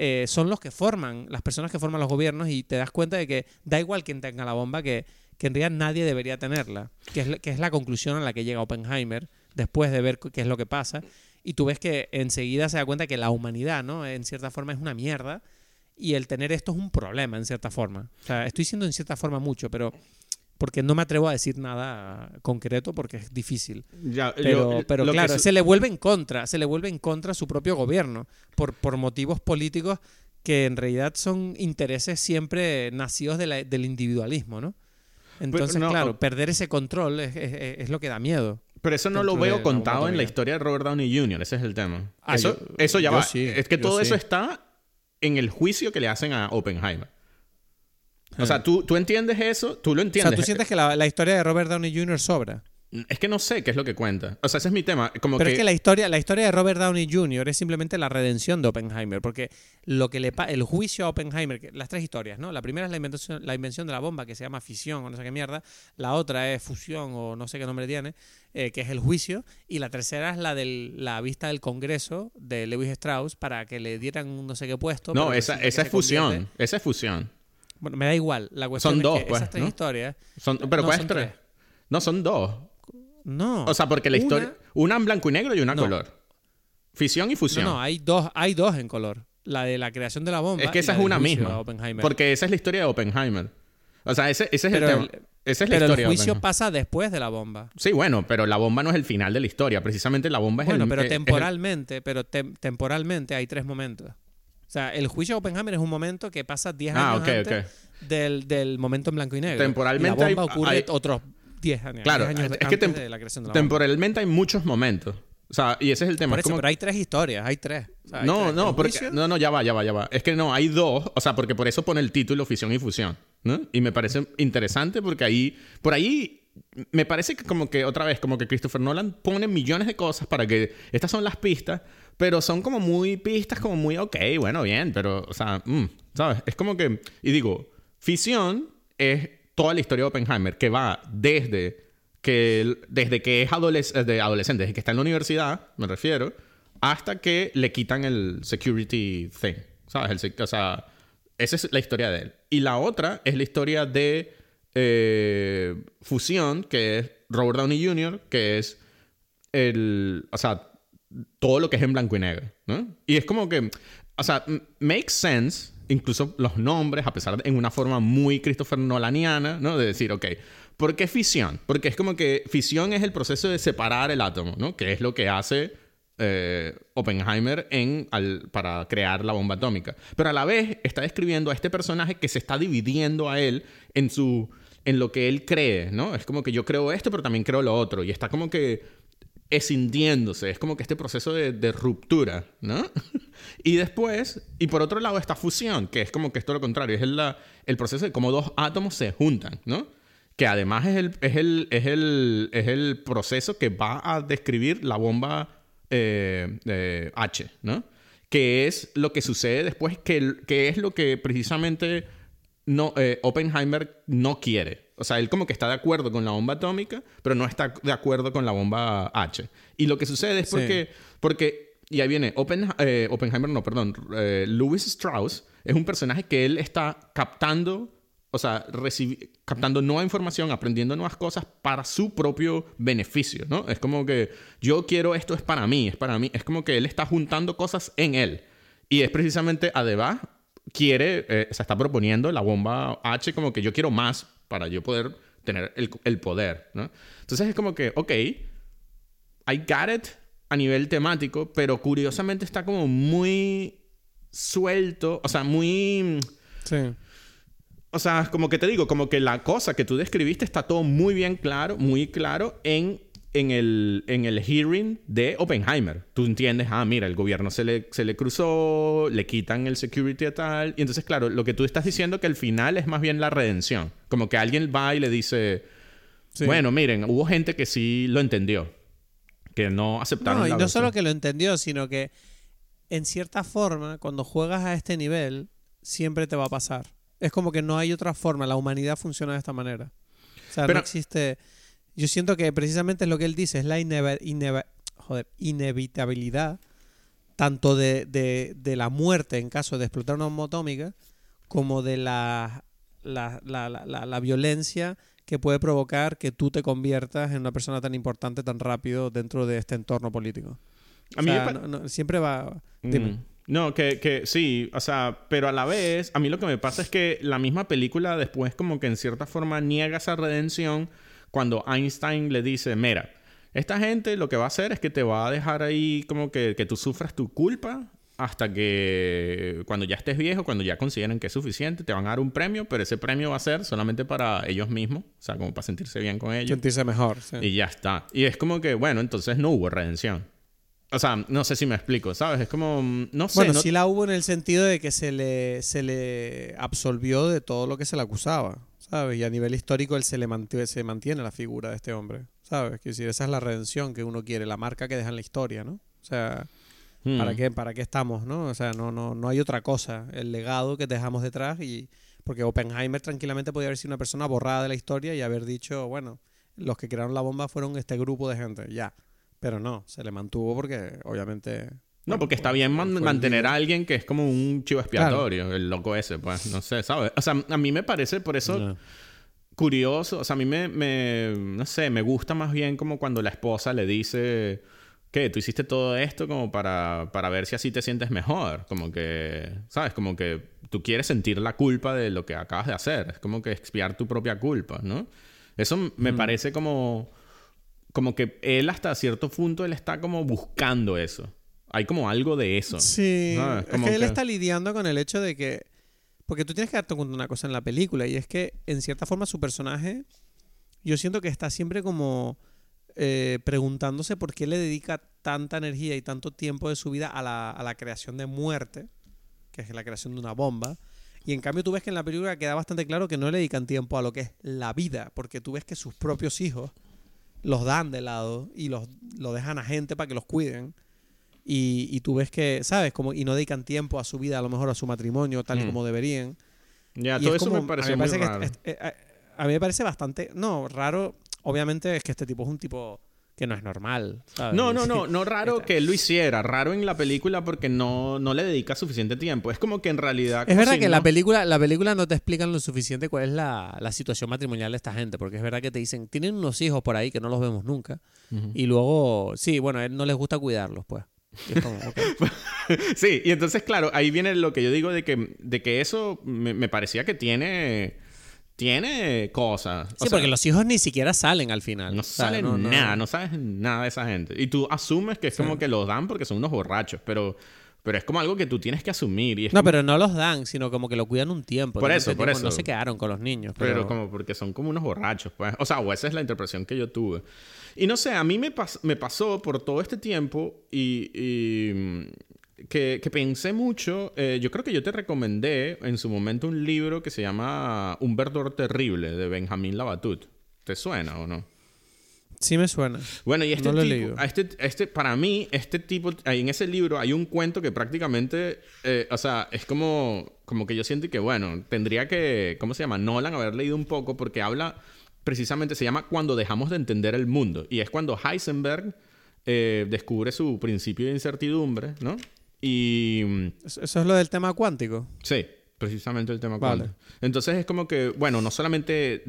Eh, son los que forman, las personas que forman los gobiernos y te das cuenta de que da igual quien tenga la bomba, que, que en realidad nadie debería tenerla, que es, que es la conclusión a la que llega Oppenheimer después de ver qué es lo que pasa y tú ves que enseguida se da cuenta que la humanidad, ¿no? En cierta forma es una mierda y el tener esto es un problema, en cierta forma. O sea, estoy diciendo en cierta forma mucho, pero porque no me atrevo a decir nada concreto porque es difícil. Ya, pero, pero claro, se... le vuelve en contra, se le vuelve en contra a su propio gobierno por, por motivos políticos que en realidad son intereses siempre nacidos del individualismo, ¿no? Entonces, claro, perder ese control es, lo que da miedo. Pero eso no lo veo contado en la historia de Robert Downey Jr., ese es el tema. Ah, eso, eso ya va. es que todo eso está en el juicio que le hacen a Oppenheimer. O sea, ¿tú, tú entiendes eso, tú lo entiendes. O sea, tú sientes que la, la historia de Robert Downey Jr. sobra. Es que no sé qué es lo que cuenta. O sea, ese es mi tema. Como Pero es que la historia, la historia de Robert Downey Jr. es simplemente la redención de Oppenheimer. Porque lo que le el juicio a Oppenheimer, las tres historias, ¿no? La primera es la invención, la invención de la bomba, que se llama fisión o no sé qué mierda. La otra es fusión o no sé qué nombre tiene, eh, que es el juicio. Y la tercera es la de la vista del Congreso de Lewis Strauss para que le dieran no sé qué puesto. No, esa, esa es fusión. Esa es fusión. Bueno, me da igual. La cuestión son dos, pues, esas tres historias. Son, pero no, tres? No, son dos. No. O sea, porque la historia. Una en blanco y negro y una en color. Fisión y fusión. No, no, hay dos, hay dos en color. La de la creación de la bomba. Es que esa es una misma. Porque esa es la historia de Oppenheimer. O sea, ese, ese es el tema. esa es la pero el juicio pasa después de la bomba. Sí, bueno, pero la bomba no es el final de la historia. Precisamente la bomba es el... Bueno, pero temporalmente, pero temporalmente hay tres momentos. O sea, el juicio de Oppenheimer es un momento que pasa 10 ah, años antes Del, del, momento en blanco y negro. Temporalmente la bomba ocurre otros 10 años. Claro, es que temporalmente hay muchos momentos. O sea, y ese es el tema. Por pero hay tres historias, hay tres. no, no, porque, no, no, ya va, ya va, ya va. Es que no, hay dos, o sea, porque por eso pone el título Fisión y Fusión, ¿no? Y me parece interesante porque ahí, por ahí, me parece que como que otra vez, como que Christopher Nolan pone millones de cosas para que estas son las pistas, pero son como muy pistas, como muy, ok, bueno, bien, pero, o sea, mm, ¿sabes? Es como que, y digo, Fisión es toda la historia de Oppenheimer, que va desde que, desde que es de adolescente, desde que está en la universidad, me refiero, hasta que le quitan el security thing. ¿Sabes? o sea, esa es la historia de él. Y la otra es la historia de eh, Fusión, que es Robert Downey Jr., que es el. O sea, todo lo que es en blanco y negro. ¿no? Y es como que. O sea, makes sense incluso los nombres, a pesar de en una forma muy Christopher Nolaniana, ¿no? De decir, ok, ¿por qué fisión? Porque es como que fisión es el proceso de separar el átomo, ¿no? Que es lo que hace eh, Oppenheimer en, para crear la bomba atómica. Pero a la vez está describiendo a este personaje que se está dividiendo a él en su en lo que él cree, ¿no? Es como que yo creo esto, pero también creo lo otro. Y está como que escindiéndose. Es como que este proceso de, ruptura, ¿no? y después, y por otro lado, esta fusión, que es como que esto lo contrario, es el, el proceso de cómo dos átomos se juntan, ¿no? Que además es el, es el, es el, es el proceso que va a describir la bomba eh, H, ¿no? Que es lo que sucede después, que, que es lo que precisamente no, eh, Oppenheimer no quiere. O sea, él como que está de acuerdo con la bomba atómica, pero no está de acuerdo con la bomba H. Y lo que sucede es porque, porque y ahí viene, eh, Oppenheimer, no, perdón, eh, Louis Strauss es un personaje que él está captando, o sea, captando nueva información, aprendiendo nuevas cosas para su propio beneficio, ¿no? Es como que yo quiero esto, es para mí, es para mí, es como que él está juntando cosas en él. Y es precisamente, además, quiere, eh, se está proponiendo la bomba H como que yo quiero más para yo poder tener el, poder, ¿no? Entonces es como que, ok, I got it a nivel temático, pero curiosamente está como muy suelto, o sea, muy... Sí. O sea, como que te digo, como que la cosa que tú describiste está todo muy bien claro, muy claro en, en, el, en el hearing de Oppenheimer. Tú entiendes, ah, mira, el gobierno se le, se le cruzó, le quitan el security y tal. Y entonces, claro, lo que tú estás diciendo que el final es más bien la redención. Como que alguien va y le dice, bueno, miren, hubo gente que sí lo entendió, que no aceptaron. No, y no solo que lo entendió, sino que en cierta forma, cuando juegas a este nivel, siempre te va a pasar. Es como que no hay otra forma, la humanidad funciona de esta manera. O sea, no existe... Yo siento que precisamente es lo que él dice, es la inevitabilidad tanto de, de, la muerte en caso de explotar una bomba atómica como de la, la, la, la, violencia que puede provocar que tú te conviertas en una persona tan importante tan rápido dentro de este entorno político. A mí siempre va... Dime. Mm. No, que, que sí, o sea, pero a la vez, a mí lo que me pasa es que la misma película después como que en cierta forma niega esa redención cuando Einstein le dice, mira, esta gente lo que va a hacer es que te va a dejar ahí como que, que tú sufras tu culpa hasta que cuando ya estés viejo, cuando ya consideren que es suficiente, te van a dar un premio, pero ese premio va a ser solamente para ellos mismos, o sea, como para sentirse bien con ellos. Sentirse mejor. Sí. Y ya está. Y es como que, bueno, entonces no hubo redención. O sea, no sé si me explico, ¿sabes? Es como, no sé. Bueno, sí la hubo en el sentido de que se le, se le absolvió de todo lo que se le acusaba, ¿sabes? Y a nivel histórico él se le mantiene, se mantiene la figura de este hombre, ¿sabes? Que decir, esa es la redención que uno quiere, la marca que deja en la historia, ¿no? O sea, ¿para, hmm. qué, ¿para qué estamos, no? O sea, no, no, no hay otra cosa. El legado que dejamos detrás y... Porque Oppenheimer tranquilamente podía haber sido una persona borrada de la historia y haber dicho, bueno, los que crearon la bomba fueron este grupo de gente, ya. Pero no, se le mantuvo porque obviamente... No, porque está bien mantener a alguien que es como un chivo expiatorio, el loco ese, pues, no sé, ¿sabes? O sea, a mí me parece por eso curioso, o sea, a mí me, me, no sé, me gusta más bien como cuando la esposa le dice, ¿qué? Tú hiciste todo esto como para, para ver si así te sientes mejor, como que, ¿sabes? Como que tú quieres sentir la culpa de lo que acabas de hacer, es como que expiar tu propia culpa, ¿no? Eso me parece como como que él hasta cierto punto él está como buscando eso. Hay como algo de eso. Sí. Es que él está lidiando con el hecho de que... Porque tú tienes que darte cuenta de una cosa en la película y es que en cierta forma su personaje yo siento que está siempre como eh, preguntándose por qué le dedica tanta energía y tanto tiempo de su vida a la, a la creación de muerte, que es la creación de una bomba. Y en cambio tú ves que en la película queda bastante claro que no le dedican tiempo a lo que es la vida, porque tú ves que sus propios hijos los dan de lado y los lo dejan a gente para que los cuiden. Y, y, tú ves que, ¿sabes? Como, y no dedican tiempo a su vida, a lo mejor a su matrimonio, tal y mm. como deberían. Ya, todo eso me parece muy raro. Eh, a mí me parece bastante... No, raro. Obviamente es que este tipo es un tipo que no es normal. No, no, no, no raro que él lo hiciera, raro en la película porque no, no le dedica suficiente tiempo. Es como que en realidad... Es verdad que la película, la película no te explican lo suficiente cuál es la, situación matrimonial de esta gente, porque es verdad que te dicen, tienen unos hijos por ahí que no los vemos nunca, y luego, sí, bueno, a él no les gusta cuidarlos, pues. sí, y entonces, claro, ahí viene lo que yo digo de que, de que eso me parecía que tiene tiene cosas. sí, porque los hijos ni siquiera salen al final. No salen nada, no. sabes nada de esa gente. Y tú asumes que es como que los dan porque son unos borrachos, pero, pero es como algo que tú tienes que asumir. Y no, pero no los dan, sino como que lo cuidan un tiempo. Por eso, por eso. No se quedaron con los niños. Pero... como porque son como unos borrachos, pues. O sea, o esa es la interpretación que yo tuve. Y no sé, a mí me, me pasó por todo este tiempo y que, pensé mucho. Eh, yo creo que yo te recomendé en su momento un libro que se llama Un verdor terrible de Benjamín Labatut. ¿Te suena o no? Sí me suena. Bueno, y este tipo, este, este, para mí, este tipo, en ese libro hay un cuento que prácticamente, eh, o sea, es como, como que yo siento que, bueno, tendría que, ¿cómo se llama? Nolan haber leído un poco porque habla, precisamente se llama Cuando dejamos de entender el mundo. Y es cuando Heisenberg eh, descubre su principio de incertidumbre, ¿no? Y... ¿Eso es lo del tema cuántico? Sí, precisamente el tema cuántico. Entonces es como que, bueno, no solamente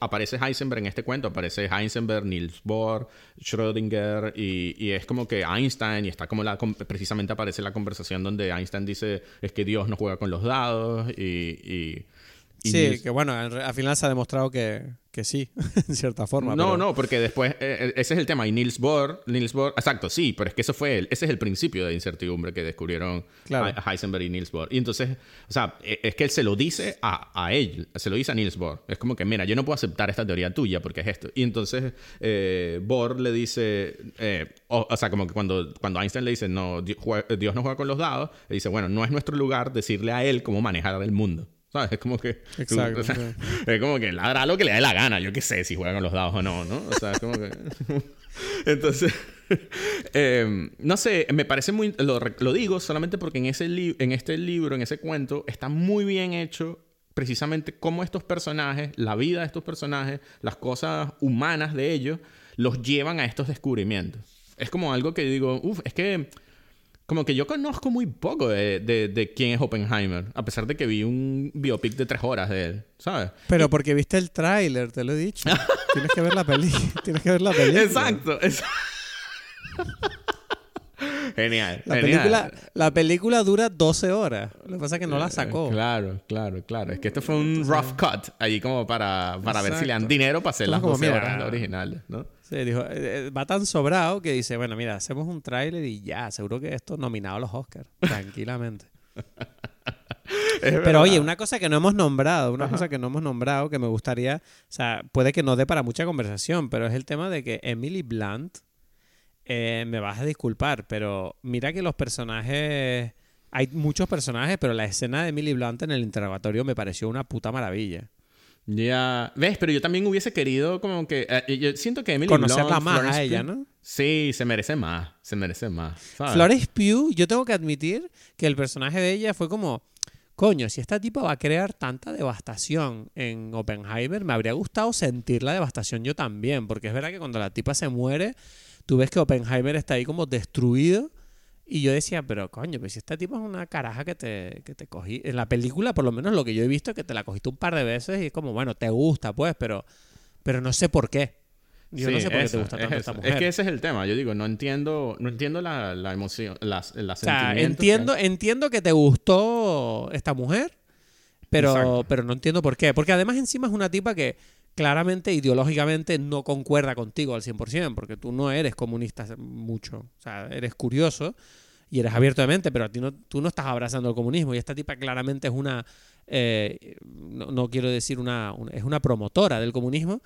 aparece Heisenberg en este cuento, aparece Heisenberg, Niels Bohr, Schrödinger y, es como que Einstein y está como la... Precisamente aparece la conversación donde Einstein dice es que Dios no juega con los dados y... sí, que bueno, al final se ha demostrado que, que sí, en cierta forma. No, no, porque después, eh, eh, ese es el tema. Y Niels Bohr, Niels Bohr, exacto, sí, pero es que eso fue, el, ese es el principio de incertidumbre que descubrieron Heisenberg y Niels Bohr. Y entonces, o sea, e, es que él se lo dice a, a, él, se lo dice a Niels Bohr. Es como que, mira, yo no puedo aceptar esta teoría tuya porque es esto. Y entonces eh, Bohr le dice, o, sea, como que cuando, cuando Einstein le dice, no, Dios no juega con los dados, le dice, bueno, no es nuestro lugar decirle a él cómo manejar el mundo. ¿Sabes? Es como que. Exacto. Es como que ladra lo que le dé la gana. Yo qué sé si juega con los dados o no, ¿no? O sea, es como que. Entonces. Em, no sé, me parece muy. Lo, digo solamente porque en, ese en este libro, en ese cuento, está muy bien hecho precisamente cómo estos personajes, la vida de estos personajes, las cosas humanas de ellos, los llevan a estos descubrimientos. Es como algo que digo, uff, es que como que yo conozco muy poco de, de, quién es Oppenheimer, a pesar de que vi un biopic de tres horas de él, ¿sabes? Pero porque viste el tráiler, te lo he dicho. Tienes que ver la peli, tienes que ver la película. Exacto, Genial. La, Película, la película dura 12 horas. Lo que pasa es que no la sacó. Claro, claro, claro. Es que esto fue un rough cut ahí como para, para ver si le dan dinero para hacer las 12 horas originales, ¿no? Dijo, eh, eh, va tan sobrado que dice, bueno, mira, hacemos un tráiler y ya, seguro que esto nominado a los Oscars, tranquilamente. Pero oye, una cosa que no hemos nombrado, una cosa que no hemos nombrado que me gustaría, o sea, puede que no dé para mucha conversación, pero es el tema de que Emily Blunt, eh, me vas a disculpar, pero mira que los personajes, hay muchos personajes, pero la escena de Emily Blunt en el interrogatorio me pareció una puta maravilla. Ya, ves, pero yo también hubiese querido como que eh, yo siento que Emily conocerla más a ella, ¿no? Sí, se merece más, se merece más. Flores Pugh, yo tengo que admitir que el personaje de ella fue como coño, si esta tipa va a crear tanta devastación en Oppenheimer, me habría gustado sentir la devastación yo también, porque es verdad que cuando la tipa se muere, tú ves que Oppenheimer está ahí como destruido y yo decía, pero coño, pues si esta tipo es una caraja que te, que te cogí. En la película, por lo menos lo que yo he visto, es que te la cogiste un par de veces y es como, bueno, te gusta, pues, pero, pero no sé por qué. Yo no sé por qué te gusta tanto esta mujer. Es que ese es el tema. Yo digo, no entiendo, no entiendo la, la emoción, la, la o sea, entiendo, entiendo que te gustó esta mujer, pero, pero no entiendo por qué. Porque además encima es una tipa que claramente ideológicamente no concuerda contigo al 100%, porque tú no eres comunista mucho, o sea, eres curioso y eres abierto de mente, pero a ti no, tú no estás abrazando el comunismo y esta tipa claramente es una, eh, no, quiero decir una, es una promotora del comunismo.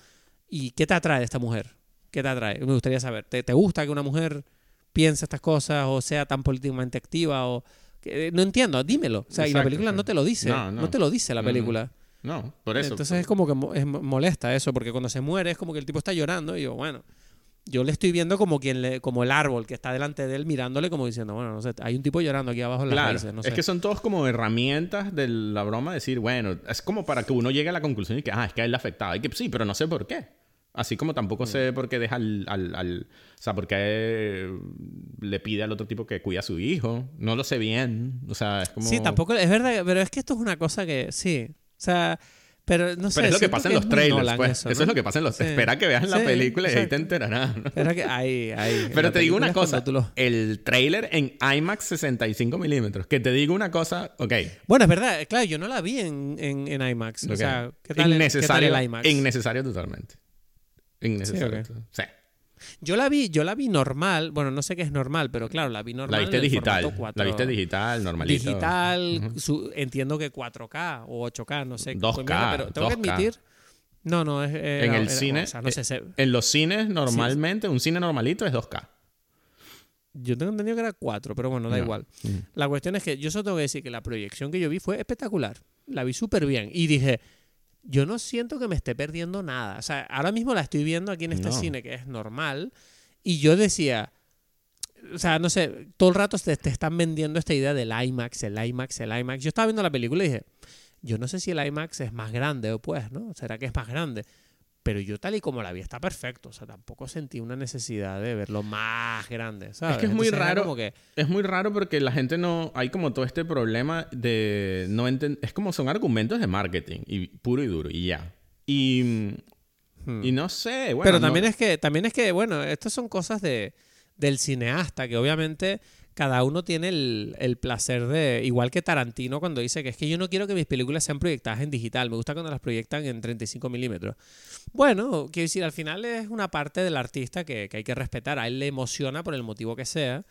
¿Y qué te atrae de esta mujer? ¿Qué te atrae? Me gustaría saber, ¿te, gusta que una mujer piense estas cosas o sea tan políticamente activa o... no entiendo, dímelo. O sea, y la película no te lo dice, no, te lo dice la película. No, por eso. Entonces es como que es molesta eso, porque cuando se muere es como que el tipo está llorando y yo, bueno, yo le estoy viendo como quien le, como el árbol que está delante de él mirándole como diciendo, bueno, no sé, hay un tipo llorando aquí abajo en la claro, no sé. Es que son todos como herramientas de la broma, decir, bueno, es como para que uno llegue a la conclusión y que, ah, es que a él le afectaba. Y que sí, pero no sé por qué. Así como tampoco sé mm. por qué deja al, al, O sea, por qué le pide al otro tipo que cuida a su hijo. No lo sé bien. O sea, es como... Sí, tampoco... Es verdad, pero es que esto es una cosa que... Sí, sea, pero no sé. Pero es lo que pasa en los trailers, pues. Eso, es lo que pasa en los. Espera que veas la película y ahí te enterarás. Espera que. Ahí, ahí. Pero te digo una cosa. El trailer en IMAX 65 milímetros. Que te digo una cosa. Ok. Bueno, es verdad. Claro, yo no la vi en, en, en IMAX. O sea, ¿qué tal, Innecesario, ¿qué tal el IMAX? Innecesario totalmente. Innecesario. sí. Yo la vi, yo la vi normal, bueno, no sé qué es normal, pero claro, la vi normal. La viste digital. La viste digital, normalito. Digital, entiendo que 4K o 8K, no sé. 2K. pero tengo que admitir. No, no, es. en el cine. Eh, en los cines, normalmente, un cine normalito es 2K. Yo tengo entendido que era 4, pero bueno, da igual. La cuestión es que yo solo tengo que decir que la proyección que yo vi fue espectacular. La vi súper bien. Y dije, yo no siento que me esté perdiendo nada. O sea, ahora mismo la estoy viendo aquí en este cine, que es normal, y yo decía, o sea, no sé, todo el rato te, te, están vendiendo esta idea del IMAX, el IMAX, el IMAX. Yo estaba viendo la película y dije, yo no sé si el IMAX es más grande o pues, ¿no? ¿Será que es más grande? Pero yo tal y como la vi está perfecto. O sea, tampoco sentí una necesidad de verlo más grande. ¿sabes? Es que es muy raro. Que... Es muy raro porque la gente no... Hay como todo este problema de no entender... Es como son argumentos de marketing. Y puro y duro. Y ya. Y... Hmm. Y no sé. Bueno, Pero también es que... También es que, bueno, estas son cosas de, del cineasta que obviamente cada uno tiene el, el, placer de, igual que Tarantino cuando dice que es que yo no quiero que mis películas sean proyectadas en digital, me gusta cuando las proyectan en 35 milímetros. Bueno, quiero decir, al final es una parte del artista que, que hay que respetar, a él le emociona por el motivo que sea,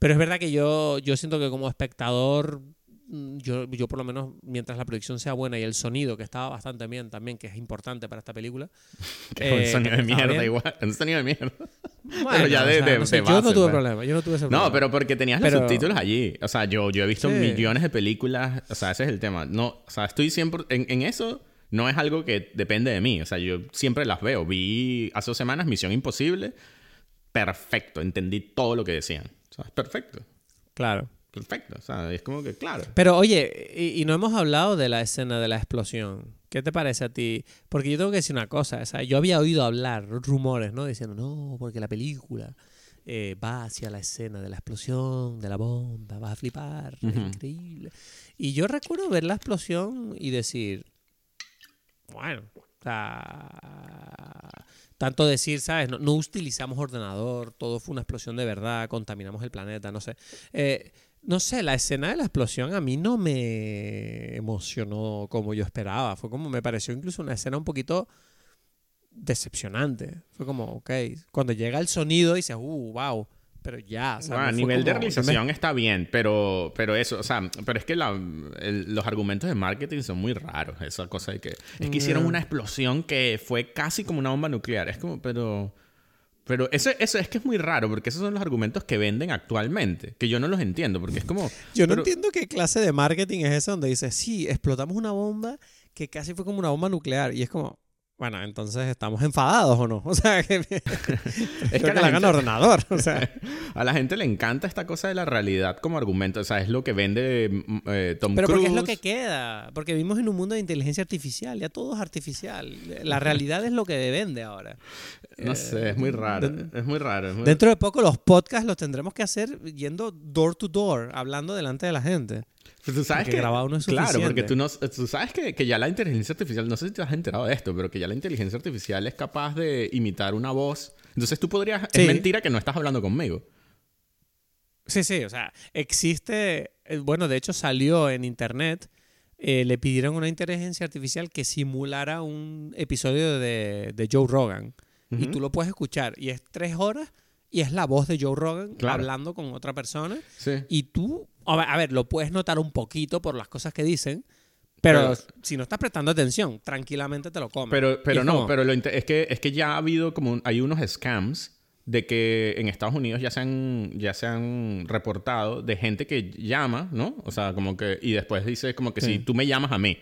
pero es verdad que yo, yo siento que como espectador yo, yo por lo menos, mientras la producción sea buena y el sonido, que estaba bastante bien también, que es importante para esta película. que un eh, sonido de mierda igual, un sonido de mierda. pero ya de, de, yo no tuve pues. problema, yo no tuve ese problema. No, pero porque tenías los subtítulos allí. O sea, yo, yo he visto millones de películas, o sea, ese es el tema. No, o sea, estoy siempre, en, en eso no es algo que depende de mí. O sea, yo siempre las veo. Vi hace dos semanas Misión Imposible. Perfecto. Entendí todo lo que decían. O sea, es perfecto. Claro perfecto. O sea, es como que claro. Pero oye, y, no hemos hablado de la escena de la explosión. ¿Qué te parece a ti? Porque yo tengo que decir una cosa. O sea, yo había oído hablar rumores, ¿no? Diciendo, no, porque la película eh, va hacia la escena de la explosión, de la bomba, vas a flipar, es increíble. Y yo recuerdo ver la explosión y decir, bueno, o sea, tanto decir, ¿sabes? No, no, utilizamos ordenador, todo fue una explosión de verdad, contaminamos el planeta, no sé. Eh, no sé, la escena de la explosión a mí no me emocionó como yo esperaba. Fue como, me pareció incluso una escena un poquito decepcionante. Fue como, ok, cuando llega el sonido dices, uh, wow. Pero ya, o a nivel de realización está bien, pero, pero eso, o sea, pero es que los argumentos de marketing son muy raros, esa cosa de que es que hicieron una explosión que fue casi como una bomba nuclear. Es como, pero pero eso, eso es que es muy raro, porque esos son los argumentos que venden actualmente, que yo no los entiendo, porque es como... Yo no entiendo qué clase de marketing es ese donde dice, sí, explotamos una bomba que casi fue como una bomba nuclear, y es como, bueno, entonces estamos enfadados o no. O sea, que, es que, la hagan ordenador. O sea. a la gente le encanta esta cosa de la realidad como argumento. O sea, es lo que vende mm, eh, Tom Pero Cruise. Pero porque es lo que queda. Porque vivimos en un mundo de inteligencia artificial. Ya todo es artificial. La realidad es lo que vende ahora. No sé, es muy raro. es muy raro. dentro de poco los podcasts los tendremos que hacer yendo door to door, hablando delante de la gente. Pero tú sabes que, grabado no es Claro, porque tú, no, tú sabes que, que, ya la inteligencia artificial, no sé si te has enterado de esto, pero que ya la inteligencia artificial es capaz de imitar una voz. Entonces tú podrías... Es mentira que no estás hablando conmigo. Sí, sí, o sea, existe... Eh, bueno, de hecho salió en internet. Eh, le pidieron una inteligencia artificial que simulara un episodio de, de Joe Rogan. Y tú lo puedes escuchar. Y es tres horas y es la voz de Joe Rogan hablando con otra persona. Y tú a ver, lo puedes notar un poquito por las cosas que dicen, pero, si no estás prestando atención, tranquilamente te lo comes. Pero, pero no, pero lo es, que, es que ya ha habido como... hay unos scams de que en Estados Unidos ya se han, ya se han reportado de gente que llama, ¿no? O sea, como que... Y después dice como que si tú me llamas a mí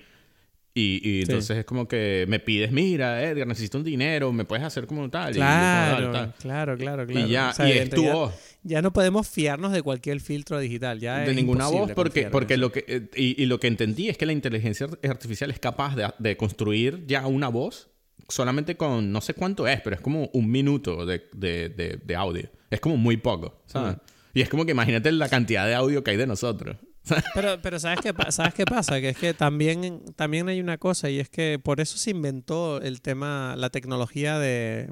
y, entonces es como que me pides, mira, Edgar, necesito un dinero, me puedes hacer como tal. Claro, claro, claro, claro. Y ya, y es tu voz. Ya no podemos fiarnos de cualquier filtro digital. Ya de ninguna voz, porque, porque lo que. Eh, y, lo que entendí es que la inteligencia artificial es capaz de, construir ya una voz solamente con no sé cuánto es, pero es como un minuto de, audio. Es como muy poco, ¿sabes? Mm. Y es como que imagínate la cantidad de audio que hay de nosotros. Pero, pero ¿sabes, qué, ¿sabes qué pasa? Que es que también, también hay una cosa y es que por eso se inventó el tema, la tecnología de,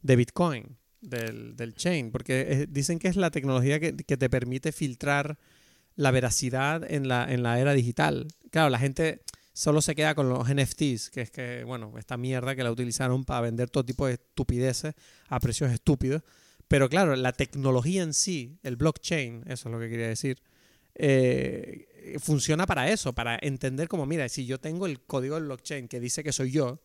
de Bitcoin, del, del, chain, porque dicen que es la tecnología que, que, te permite filtrar la veracidad en la, en la era digital. Claro, la gente solo se queda con los NFTs, que es que, bueno, esta mierda que la utilizaron para vender todo tipo de estupideces a precios estúpidos. Pero claro, la tecnología en sí, el blockchain, eso es lo que quería decir, eh, funciona para eso, para entender como, mira, si yo tengo el código del blockchain que dice que soy yo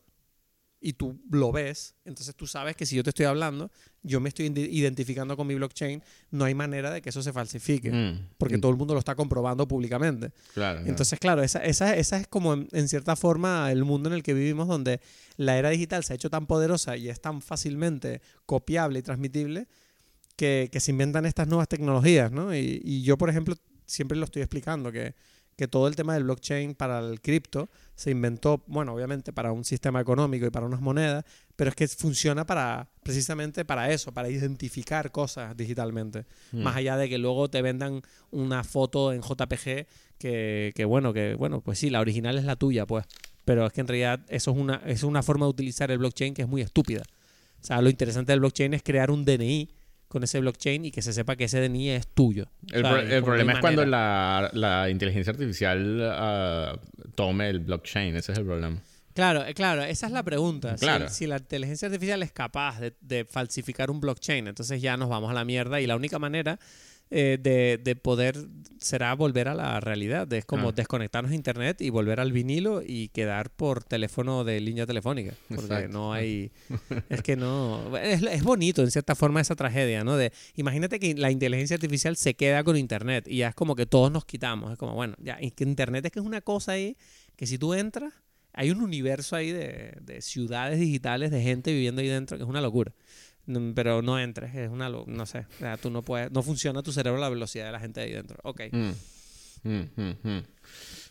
y tú lo ves, entonces tú sabes que si yo te estoy hablando, yo me estoy identificando con mi blockchain, no hay manera de que eso se falsifique, mm. porque todo el mundo lo está comprobando públicamente. Entonces, claro, esa, esa, esa es como en, cierta forma el mundo en el que vivimos, donde la era digital se ha hecho tan poderosa y es tan fácilmente copiable y transmitible que, que se inventan estas nuevas tecnologías, ¿no? Y, y yo, por ejemplo, siempre lo estoy explicando, que, todo el tema del blockchain para el cripto se inventó, bueno, obviamente para un sistema económico y para unas monedas, pero es que funciona para precisamente para eso, para identificar cosas digitalmente. Mm. Más allá de que luego te vendan una foto en JPG que, que, bueno, que bueno, pues sí, la original es la tuya, pues. Pero es que en realidad eso es una, es una forma de utilizar el blockchain que es muy estúpida. O sea, lo interesante del blockchain es crear un DNI con ese blockchain y que se sepa que ese DNI es tuyo. El, problema es cuando la, inteligencia artificial ah, tome el blockchain, ese es el problema. Claro, eh, claro, esa es la pregunta. Claro. Si, la inteligencia artificial es capaz de, falsificar un blockchain, entonces ya nos vamos a la mierda y la única manera eh, de, poder será volver a la realidad. Es como desconectarnos de internet y volver al vinilo y quedar por teléfono de línea telefónica. Porque no hay. es que no. Es, bonito en cierta forma esa tragedia, ¿no? De imagínate que la inteligencia artificial se queda con internet y ya es como que todos nos quitamos. Es como, bueno, ya, internet es que es una cosa ahí que si tú entras, hay un universo ahí de, de ciudades digitales, de gente viviendo ahí dentro, que es una locura pero no entres, es una, no sé, tú no puedes, no funciona tu cerebro a la velocidad de la gente ahí dentro. Ok. Mm. Mm, mm,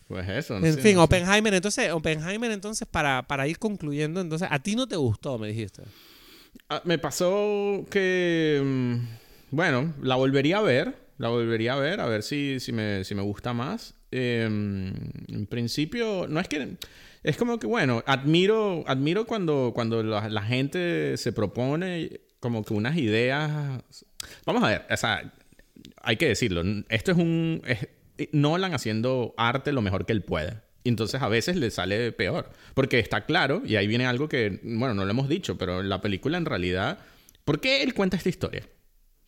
pues eso. En fin, Oppenheimer, entonces, Oppenheimer, entonces, para, para ir concluyendo, entonces, a ti no te gustó, me dijiste. Ah, me pasó que, bueno, la volvería a ver, la volvería a ver, a ver si, si, me, si me gusta más. Em, en principio, no es que es como que, bueno, admiro, admiro cuando, cuando la, gente se propone como que unas ideas. Vamos a ver, o sea, hay que decirlo. Esto es un. Es Nolan haciendo arte lo mejor que él puede. Y entonces a veces le sale peor. Porque está claro, y ahí viene algo que, bueno, no lo hemos dicho, pero la película en realidad. ¿Por qué él cuenta esta historia?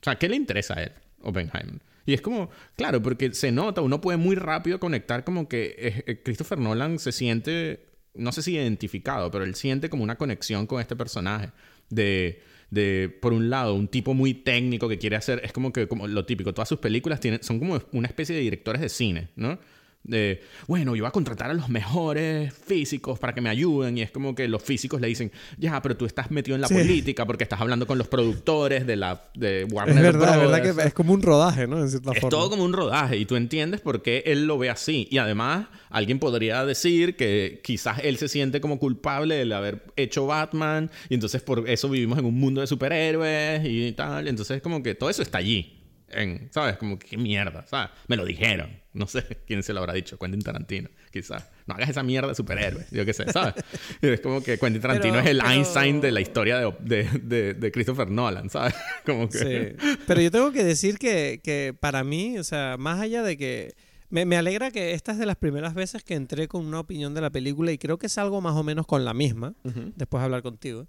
O sea, ¿qué le interesa a él, Oppenheimer? Y es como, claro, porque se nota, uno puede muy rápido conectar como que eh, eh, Christopher Nolan se siente no sé si identificado, pero él siente como una conexión con este personaje. De, de, por un lado, un tipo muy técnico que quiere hacer, es como que como lo típico, todas sus películas tienen, son como una especie de directores de cine, ¿no? De, bueno, yo voy a contratar a los mejores físicos para que me ayuden. Y es como que los físicos le dicen, ya, pero tú estás metido en la política porque estás hablando con los productores de la de Warner Es verdad, es verdad que es como un rodaje, ¿no? En cierta es todo como un rodaje y tú entiendes por qué él lo ve así. Y además, alguien podría decir que quizás él se siente como culpable de haber hecho Batman y entonces por eso vivimos en un mundo de superhéroes y tal. Entonces, como que todo eso está allí. En, ¿Sabes? Como que qué mierda, ¿sabes? Me lo dijeron. No sé quién se lo habrá dicho. Quentin Tarantino, quizás. No hagas esa mierda de superhéroes. Yo qué sé, ¿sabes? es como que Quentin Tarantino es el Einstein de la historia de, de, de, Christopher Nolan, ¿sabes? Como que... Sí. Pero yo tengo que decir que, que para mí, o sea, más allá de que... Me, me, alegra que esta es de las primeras veces que entré con una opinión de la película y creo que es algo más o menos con la misma, después de hablar contigo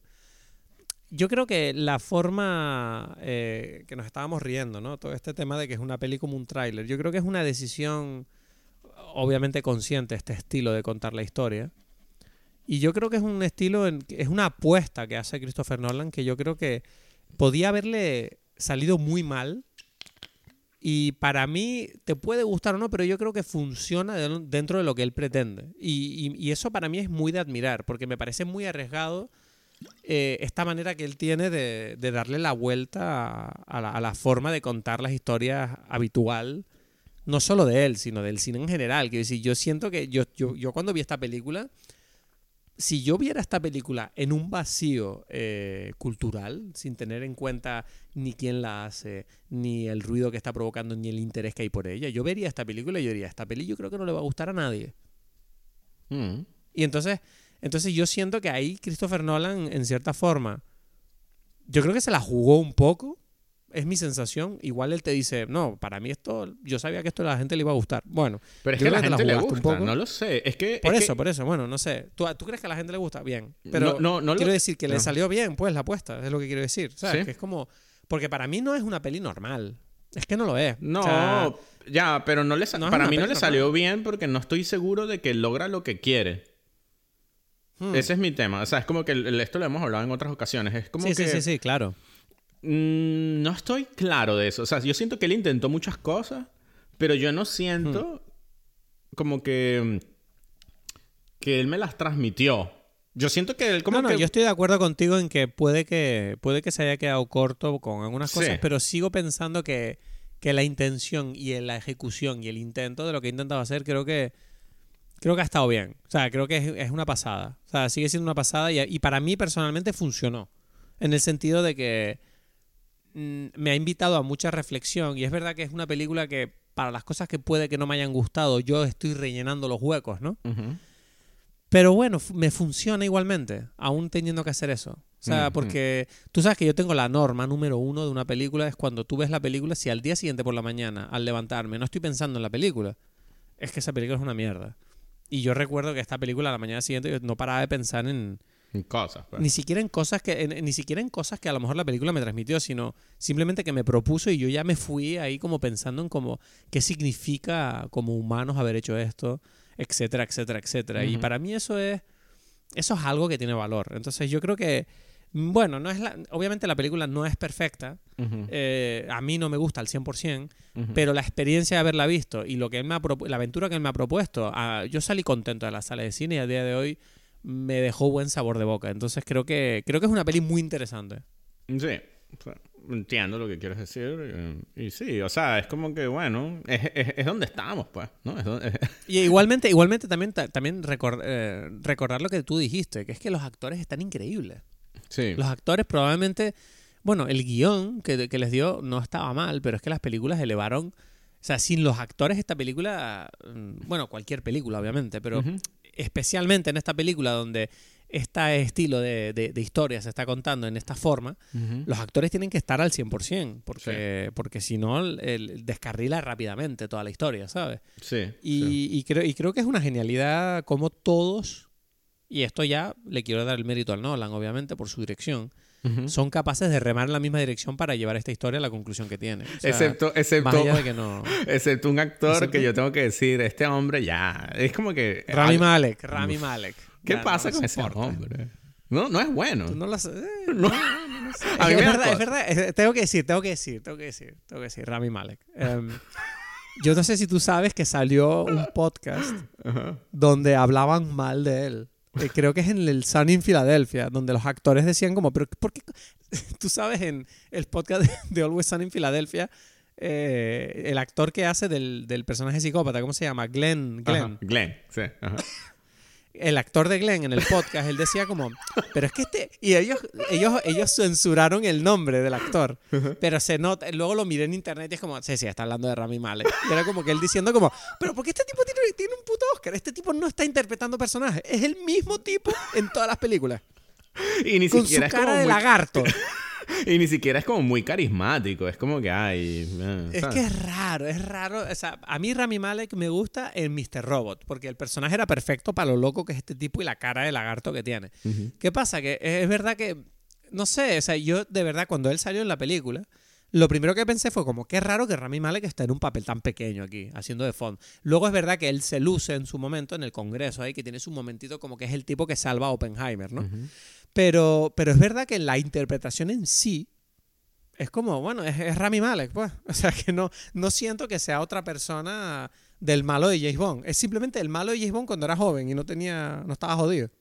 yo creo que la forma eh, que nos estábamos riendo, ¿no? Todo este tema de que es una peli como un tráiler, yo creo que es una decisión obviamente consciente este estilo de contar la historia. Y yo creo que es un estilo, es una apuesta que hace Christopher Nolan que yo creo que podía haberle salido muy mal. Y para mí te puede gustar o no, pero yo creo que funciona dentro de lo que él pretende. Y, y eso para mí es muy de admirar, porque me parece muy arriesgado eh, esta manera que él tiene de, darle la vuelta a, la, forma de contar las historias habitual, no solo de él, sino del cine en general. Quiero decir, yo siento que yo, yo, cuando vi esta película, si yo viera esta película en un vacío eh, cultural, sin tener en cuenta ni quién la hace, ni el ruido que está provocando, ni el interés que hay por ella, yo vería esta película y yo diría, esta peli yo creo que no le va a gustar a nadie. Mm. Y entonces entonces yo siento que ahí Christopher Nolan, en cierta forma, yo creo que se la jugó un poco. Es mi sensación. Igual él te dice, no, para mí esto, yo sabía que esto a la gente le iba a gustar. Bueno, pero es que a la gente le gusta, un poco. no lo sé. Es que, por eso, por eso, bueno, no sé. ¿Tú, crees que a la gente le gusta? Bien. Pero no, no, quiero decir que le salió bien, pues, la apuesta, es lo que quiero decir. ¿Sabes? Que es como. Porque para mí no es una peli normal. Es que no lo es. No, ya, pero no le para mí no le salió bien porque no estoy seguro de que logra lo que quiere. Hmm. Ese es mi tema. O sea, es como que esto lo hemos hablado en otras ocasiones. Es como sí, que... Sí, sí, sí, claro. Mm, no estoy claro de eso. O sea, yo siento que él intentó muchas cosas, pero yo no siento hmm. como que... que él me las transmitió. Yo siento que él como no, no, yo estoy de acuerdo contigo en que puede que puede que se haya quedado corto con algunas cosas, pero sigo pensando que, que la intención y la ejecución y el intento de lo que he intentado hacer creo que creo que ha estado bien. O sea, creo que es, una pasada. O sea, sigue siendo una pasada y, para mí personalmente funcionó. En el sentido de que mm, me ha invitado a mucha reflexión y es verdad que es una película que para las cosas que puede que no me hayan gustado, yo estoy rellenando los huecos, ¿no? Pero bueno, me funciona igualmente, aún teniendo que hacer eso. O sea, porque tú sabes que yo tengo la norma número uno de una película, es cuando tú ves la película, si al día siguiente por la mañana, al levantarme, no estoy pensando en la película, es que esa película es una mierda. Y yo recuerdo que esta película, a la mañana siguiente, yo no paraba de pensar en... cosas. Pues. Ni siquiera en cosas que ni siquiera en cosas que a lo mejor la película me transmitió, sino simplemente que me propuso y yo ya me fui ahí como pensando en como qué significa como humanos haber hecho esto, etcétera, etcétera, etcétera. Y para mí eso es eso es algo que tiene valor. Entonces yo creo que bueno, no es la, obviamente la película no es perfecta. Eh, a mí no me gusta al 100%, pero la experiencia de haberla visto y lo que él me la aventura que él me ha propuesto, ah, yo salí contento de la sala de cine y a día de hoy me dejó buen sabor de boca. Entonces creo que creo que es una peli muy interesante. Sí, entiendo lo que quieres decir. Eh, y, sí, o sea, es como que, bueno, es, donde estamos, pues, ¿no? y igualmente, igualmente también, también eh, recordar lo que tú dijiste, que es que los actores están increíbles. Los actores probablemente, bueno, el guion que, les dio no estaba mal, pero es que las películas elevaron, o sea, sin los actores esta película, mm, bueno, cualquier película obviamente, pero especialmente en esta película donde este estilo de, historia se está contando en esta forma, los actores tienen que estar al 100%, porque, porque si no, el, descarrila rápidamente toda la historia, ¿sabes? Sí. y, creo, y creo que es una genialidad como todos y esto ya le quiero dar el mérito al Nolan, obviamente, por su dirección. Son capaces de remar en la misma dirección para llevar esta historia a la conclusión que tiene. excepto, excepto, que no... excepto un actor que yo tengo que decir, este hombre ya. Es como que. Rami Malek, Rami Malek. ¿Qué pasa con ese hombre? No, no es bueno. no sé. No. A mí es, verdad, es verdad, tengo que decir, tengo que decir, tengo que decir, tengo que decir, Rami Malek. Em, yo no sé si tú sabes que salió un podcast donde hablaban mal de él creo que es en el Sun in Philadelphia, donde los actores decían como, pero ¿por qué? Tú sabes, en el podcast de, Always Sun in Philadelphia, eh, el actor que hace del, del, personaje psicópata, ¿cómo se llama? Glenn. Glenn. Glenn, sí. Ajá el actor de Glenn en el podcast, él decía como, pero es que este, y ellos, ellos, ellos censuraron el nombre del actor, pero se nota, luego lo miré en internet y es como, sí, sí, está hablando de Rami Malek. Y era como que él diciendo como, pero ¿por qué este tipo tiene, tiene un puto Oscar? Este tipo no está interpretando personajes, es el mismo tipo en todas las películas. Y ni Con su cara de lagarto. y ni siquiera es como muy carismático. Es como que hay. Eh, es que es raro, es raro. O sea, a mí Rami Malek me gusta en Mr. Robot, porque el personaje era perfecto para lo loco que es este tipo y la cara de lagarto que tiene. ¿Qué pasa? Que es verdad que. No sé, o sea, yo de verdad, cuando él salió en la película. Lo primero que pensé fue como, qué raro que Rami Malek esté en un papel tan pequeño aquí, haciendo de fondo. Luego es verdad que él se luce en su momento en el Congreso ahí, que tiene su momentito como que es el tipo que salva a Oppenheimer, ¿no? Pero, pero es verdad que la interpretación en sí es como, bueno, es, Rami Malek, pues. O sea, que no, no siento que sea otra persona del malo de James Bond. Es simplemente el malo de James Bond cuando era joven y no tenía, no estaba jodido.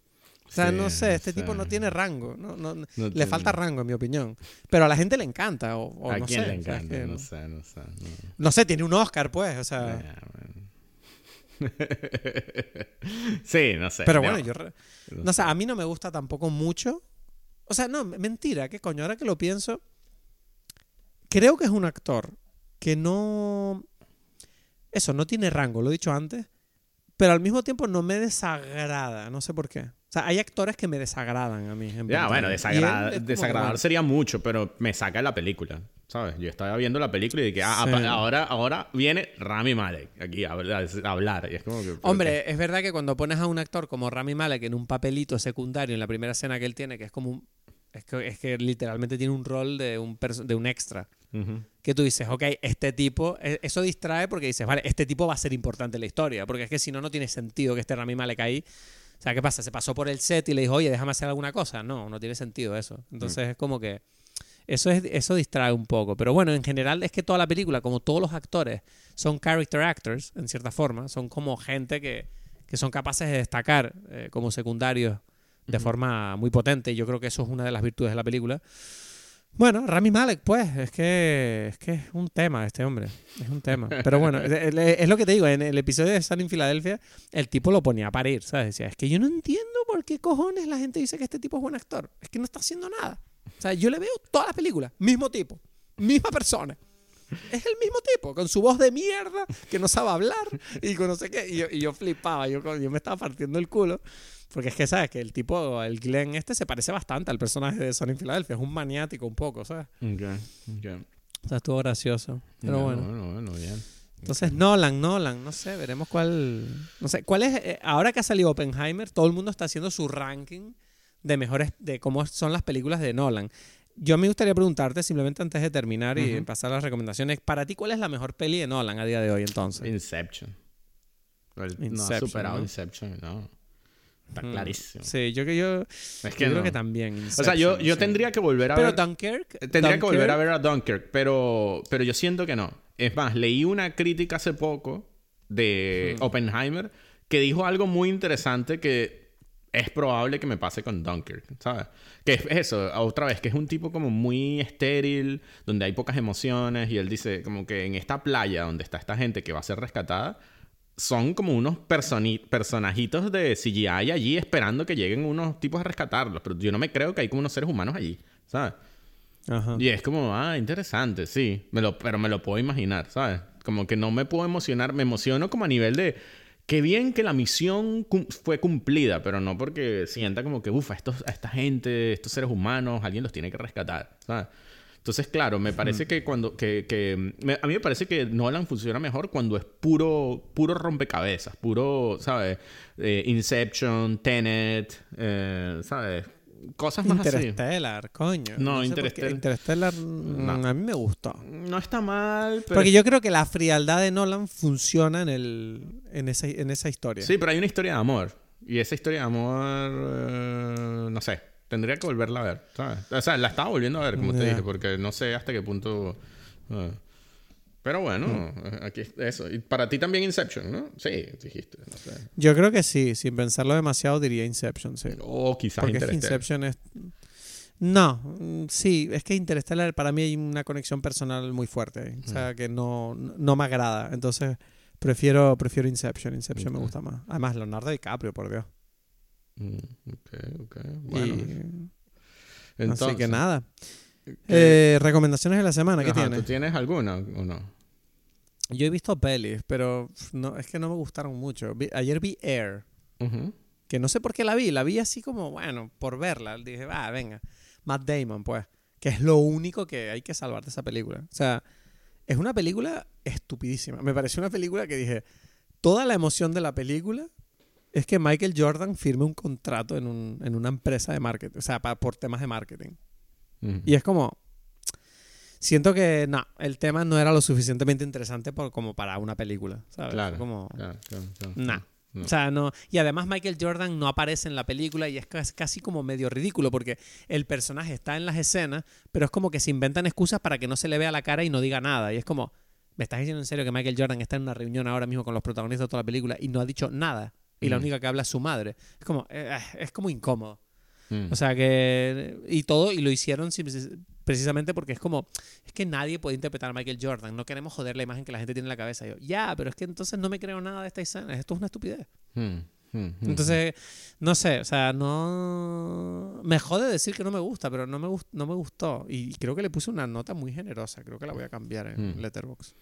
O sea, no sé, este tipo no tiene rango. No, no, le falta rango, en mi opinión. Pero a la gente le encanta. O, ¿A no quién sé, le encanta? no, sé, no sé. No. sé, tiene un Oscar, pues. O sea. sí, no sé. Pero bueno, yo. No sé, a mí no me gusta tampoco mucho. O sea, no, mentira, ¿qué coño? Ahora que lo pienso. Creo que es un actor que no. Eso, no tiene rango, lo he dicho antes. Pero al mismo tiempo no me desagrada, no sé por qué. O sea, hay actores que me desagradan a mí. Ya, bueno, desagradar sería mucho, pero me saca de la película. ¿Sabes? Yo estaba viendo la película y dije, ah, ahora, ahora viene Rami Malek aquí a hablar. Y es como que, Hombre, es verdad que cuando pones a un actor como Rami Malek en un papelito secundario en la primera escena que él tiene, que es como un, es que, es que literalmente tiene un rol de un, de un extra. Que tú dices, ok, este tipo, e, eso distrae porque dices, vale, este tipo va a ser importante en la historia, porque es que si no, no tiene sentido que este Rami Malek ahí. O sea, ¿qué pasa? ¿Se pasó por el set y le dijo, oye, déjame hacer alguna cosa? No, no tiene sentido eso. Entonces es como que eso, es, eso distrae un poco. Pero bueno, en general es que toda la película, como todos los actores, son character actors, en cierta forma. Son como gente que, que son capaces de destacar eh, como secundarios de forma muy potente. Y yo creo que eso es una de las virtudes de la película. Bueno, Rami Malek, pues, es que, es que es un tema este hombre. Es un tema. Pero bueno, es lo que te digo, en el episodio de Sun en Filadelfia, el tipo lo ponía a parir, ¿sabes? Decía, es que yo no entiendo por qué cojones la gente dice que este tipo es buen actor. Es que no está haciendo nada. O sea, yo le veo todas las películas, mismo tipo, misma persona. Es el mismo tipo, con su voz de mierda, que no sabe hablar y con no sé qué. Y yo, flipaba, yo, yo me estaba partiendo el culo. Porque es que, ¿sabes? Que el tipo, el Glenn este, se parece bastante al personaje de Sonic Philadelphia. Es un maniático un poco, ¿sabes? Ok, ok. O sea, estuvo gracioso. Pero bueno. Bueno, bueno, bien. Entonces, Nolan, Nolan, no sé, veremos cuál. No sé, cuál es. eh, ahora que ha salido Oppenheimer, todo el mundo está haciendo su ranking de mejores. de cómo son las películas de Nolan. Yo me gustaría preguntarte, simplemente antes de terminar y pasar a las recomendaciones, para ti, ¿cuál es la mejor peli de Nolan a día de hoy entonces? Inception. El- no ha Inception, superado ¿no? Inception, no. Está Mm, clarísimo. Sí, yo que yo. Es yo que creo que también. O sea, yo, yo sí. tendría que volver a Pero ver. Dunkirk. Tendría que volver a ver a Dunkirk, pero, pero yo siento que no. Es más, leí una crítica hace poco de. Oppenheimer que dijo algo muy interesante que es probable que me pase con Dunkirk, ¿sabes? Que es eso, otra vez, que es un tipo como muy estéril, donde hay pocas emociones y él dice como que en esta playa donde está esta gente que va a ser rescatada, son como unos personajitos de CGI allí esperando que lleguen unos tipos a rescatarlos, pero yo no me creo que hay como unos seres humanos allí, ¿sabes? Ajá. Y es como, ah, interesante, sí. Me lo, pero me lo puedo imaginar, ¿sabes? Como que no me puedo emocionar. Me emociono como a nivel de... Qué bien que la misión cum- fue cumplida, pero no porque sienta como que, uff, a, estos, a esta gente, estos seres humanos, alguien los tiene que rescatar, ¿sabes? Entonces, claro, me parece que cuando... Que, que- me- a mí me parece que Nolan funciona mejor cuando es puro, puro rompecabezas, puro, ¿sabes? Eh, Inception, Tenet, eh, ¿sabes? Cosas más así. Interstellar, coño. No, sé qué. Interstellar- Interstellar mm, No. a mí me gustó. No está mal, pero... Porque yo creo que la frialdad de Nolan funciona en, el, en, esa, en esa historia. Sí, pero hay una historia de amor. Y esa historia de amor... eh, no sé. Tendría que volverla a ver, ¿sabes? O sea, la estaba volviendo a ver, como te dije, porque no sé hasta qué punto... eh. Pero bueno, eh, aquí eso. Y para ti también Inception, ¿no? Sí, dijiste. No sé. Yo creo que sí, sin pensarlo demasiado diría Inception, sí. O quizás Porque es que Interstellar. Inception es... No, mm, sí, es que Interstellar para mí hay una conexión personal muy fuerte. O sea, que no, no me agrada. Entonces, prefiero, prefiero Inception. Inception me gusta más. Además, Leonardo DiCaprio, por Dios. Mm, ok, ok. Bueno, Y- entonces... así que nada. ¿qué- Eh, recomendaciones de la semana, ¿qué Ajá, tienes? ¿Tú tienes alguna o no? Yo he visto pelis, pero no, es que no me gustaron mucho. Vi- ayer vi Air, que no sé por qué la vi. La vi así como, bueno, por verla. Dije, va, venga. Matt Damon, pues. Que es lo único que hay que salvar de esa película. O sea, es una película estupidísima. Me pareció una película que dije, toda la emoción de la película es que Michael Jordan firme un contrato en, un- en una empresa de marketing. O sea, pa- por temas de marketing. Y es como. Siento que no, el tema no era lo suficientemente interesante por, como para una película. ¿sabes? Claro, Como, claro, claro, claro. nah. No. O sea, no. Y además Michael Jordan no aparece en la película y es cas- casi como medio ridículo porque el personaje está en las escenas, pero es como que se inventan excusas para que no se le vea la cara y no diga nada. Y es como, ¿me estás diciendo en serio que Michael Jordan está en una reunión ahora mismo con los protagonistas de toda la película y no ha dicho nada? Y la Mm. única que habla es su madre. Es como, eh, es como incómodo. Mm. O sea que. Y todo, y lo hicieron precisamente porque es como. Es que nadie puede interpretar a Michael Jordan. No queremos joder la imagen que la gente tiene en la cabeza. Y yo, ya, pero es que entonces no me creo nada de esta escena. Esto es una estupidez. Mm. Entonces, no sé, o sea, no. Me jode decir que no me gusta, pero no me, gust- no me gustó. Y creo que le puse una nota muy generosa. Creo que la voy a cambiar en. Letterboxd.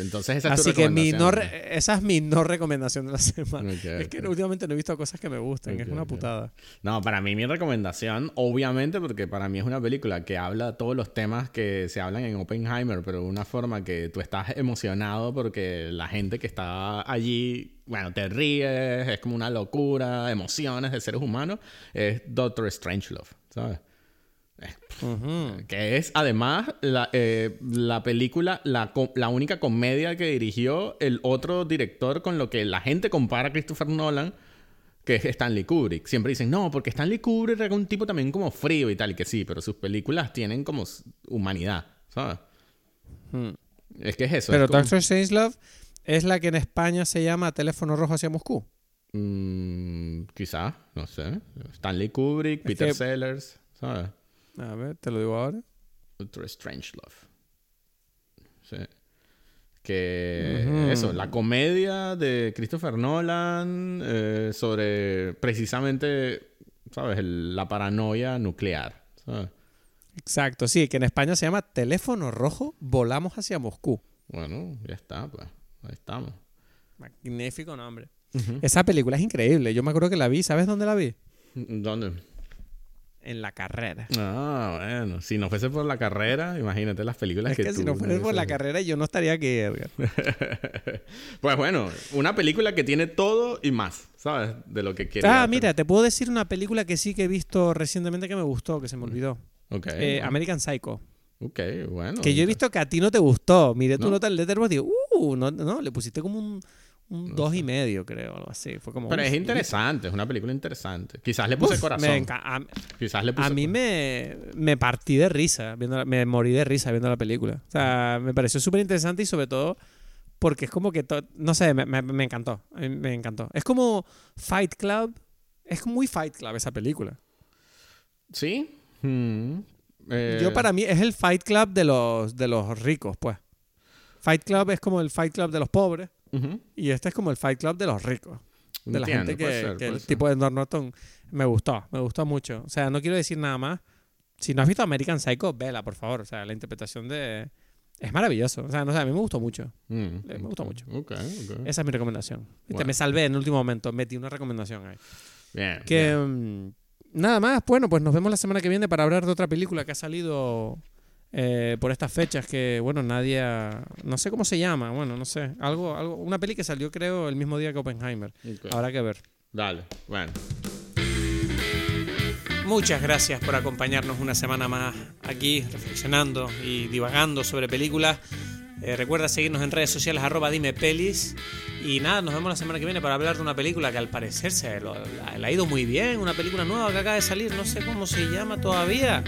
Entonces esa es tu Así que mi no re- esa es mi no recomendación de la semana. Ok, Es que ok. últimamente no he visto cosas que me gusten. es Ok, una putada. No, para mí mi recomendación, obviamente, porque para mí es una película que habla todos los temas que se hablan en Oppenheimer, pero de una forma que tú estás emocionado porque la gente que está allí, bueno, te ríes, es como una locura, emociones de seres humanos, es Doctor Strangelove, ¿sabes? Que es además la, eh, la película, la, la única comedia que dirigió el otro director con lo que la gente compara a Christopher Nolan, que es Stanley Kubrick. Siempre dicen, no, porque Stanley Kubrick era un tipo también como frío y tal, y que sí, pero sus películas tienen como humanidad, ¿sabes? Hmm. Es que es eso. Pero es como- Doctor Strangelove es la que en España se llama Teléfono Rojo hacia Moscú. Mm, quizás, no sé. Stanley Kubrick, Peter que- Sellers, ¿sabes? A ver, te lo digo ahora. Doctor Strangelove. Sí. Que eso, la comedia de Christopher Nolan eh, sobre precisamente, ¿sabes? El- la paranoia nuclear. ¿sabes? Exacto, sí, que en España se llama Teléfono Rojo Volamos hacia Moscú. Bueno, ya está, pues. Ahí estamos. Magnífico nombre. Esa película es increíble. Yo me acuerdo que la vi. ¿Sabes dónde la vi? ¿Dónde? En la carrera. Ah, bueno. Si no fuese por la carrera, imagínate las películas es que, que si no fuese por la carrera, yo no estaría aquí, Edgar. pues bueno, una película que tiene todo y más, ¿sabes? De lo que quería. Ah, mira, te puedo decir una película que sí que he visto recientemente que me gustó, que se me olvidó. Ok. Eh, American Psycho. Ok, bueno. Que yo he visto que a ti no te gustó. Miré tu nota en Letterboxd y digo, uh, no, no, le pusiste como un un dos y medio, creo, algo así. Fue como, Pero es interesante, es una película interesante. Quizás le puse corazón. a, Quizás le puse a mí me, me, partí de risa, viendo me morí de risa viendo la película. O sea, me pareció súper interesante y sobre todo porque es como que, no sé, me, me, encantó. Me encantó. Es como Fight Club. Es muy Fight Club esa película. ¿Sí? Hmm. Eh, Yo para mí es el Fight Club de los, de los ricos, pues. Fight Club es como el Fight Club de los pobres. Y este es como el Fight Club de los ricos. De la gente que, el tipo de Norton me gustó, me gustó mucho. O sea, no quiero decir nada más. Si no has visto American Psycho, vela, por favor. O sea, la interpretación de... Es maravilloso. O sea, no sé, a mí me gustó mucho. Mm, me gustó mucho. Esa es mi recomendación. Me salvé en el último momento. Metí una recomendación ahí. Bien. Que... Mm, nada más. Bueno, pues nos vemos la semana que viene para hablar de otra película que ha salido eh, por estas fechas que, bueno, nadie... no sé cómo se llama, bueno, no sé. Algo, algo, una peli que salió creo el mismo día que Oppenheimer. Habrá que ver. Dale, bueno. Muchas gracias por acompañarnos una semana más aquí reflexionando y divagando sobre películas. Eh, recuerda seguirnos en redes sociales arroba dime pelis. Y nada, nos vemos la semana que viene para hablar de una película que al parecer se le ha ido muy bien, una película nueva que acaba de salir, no sé cómo se llama todavía.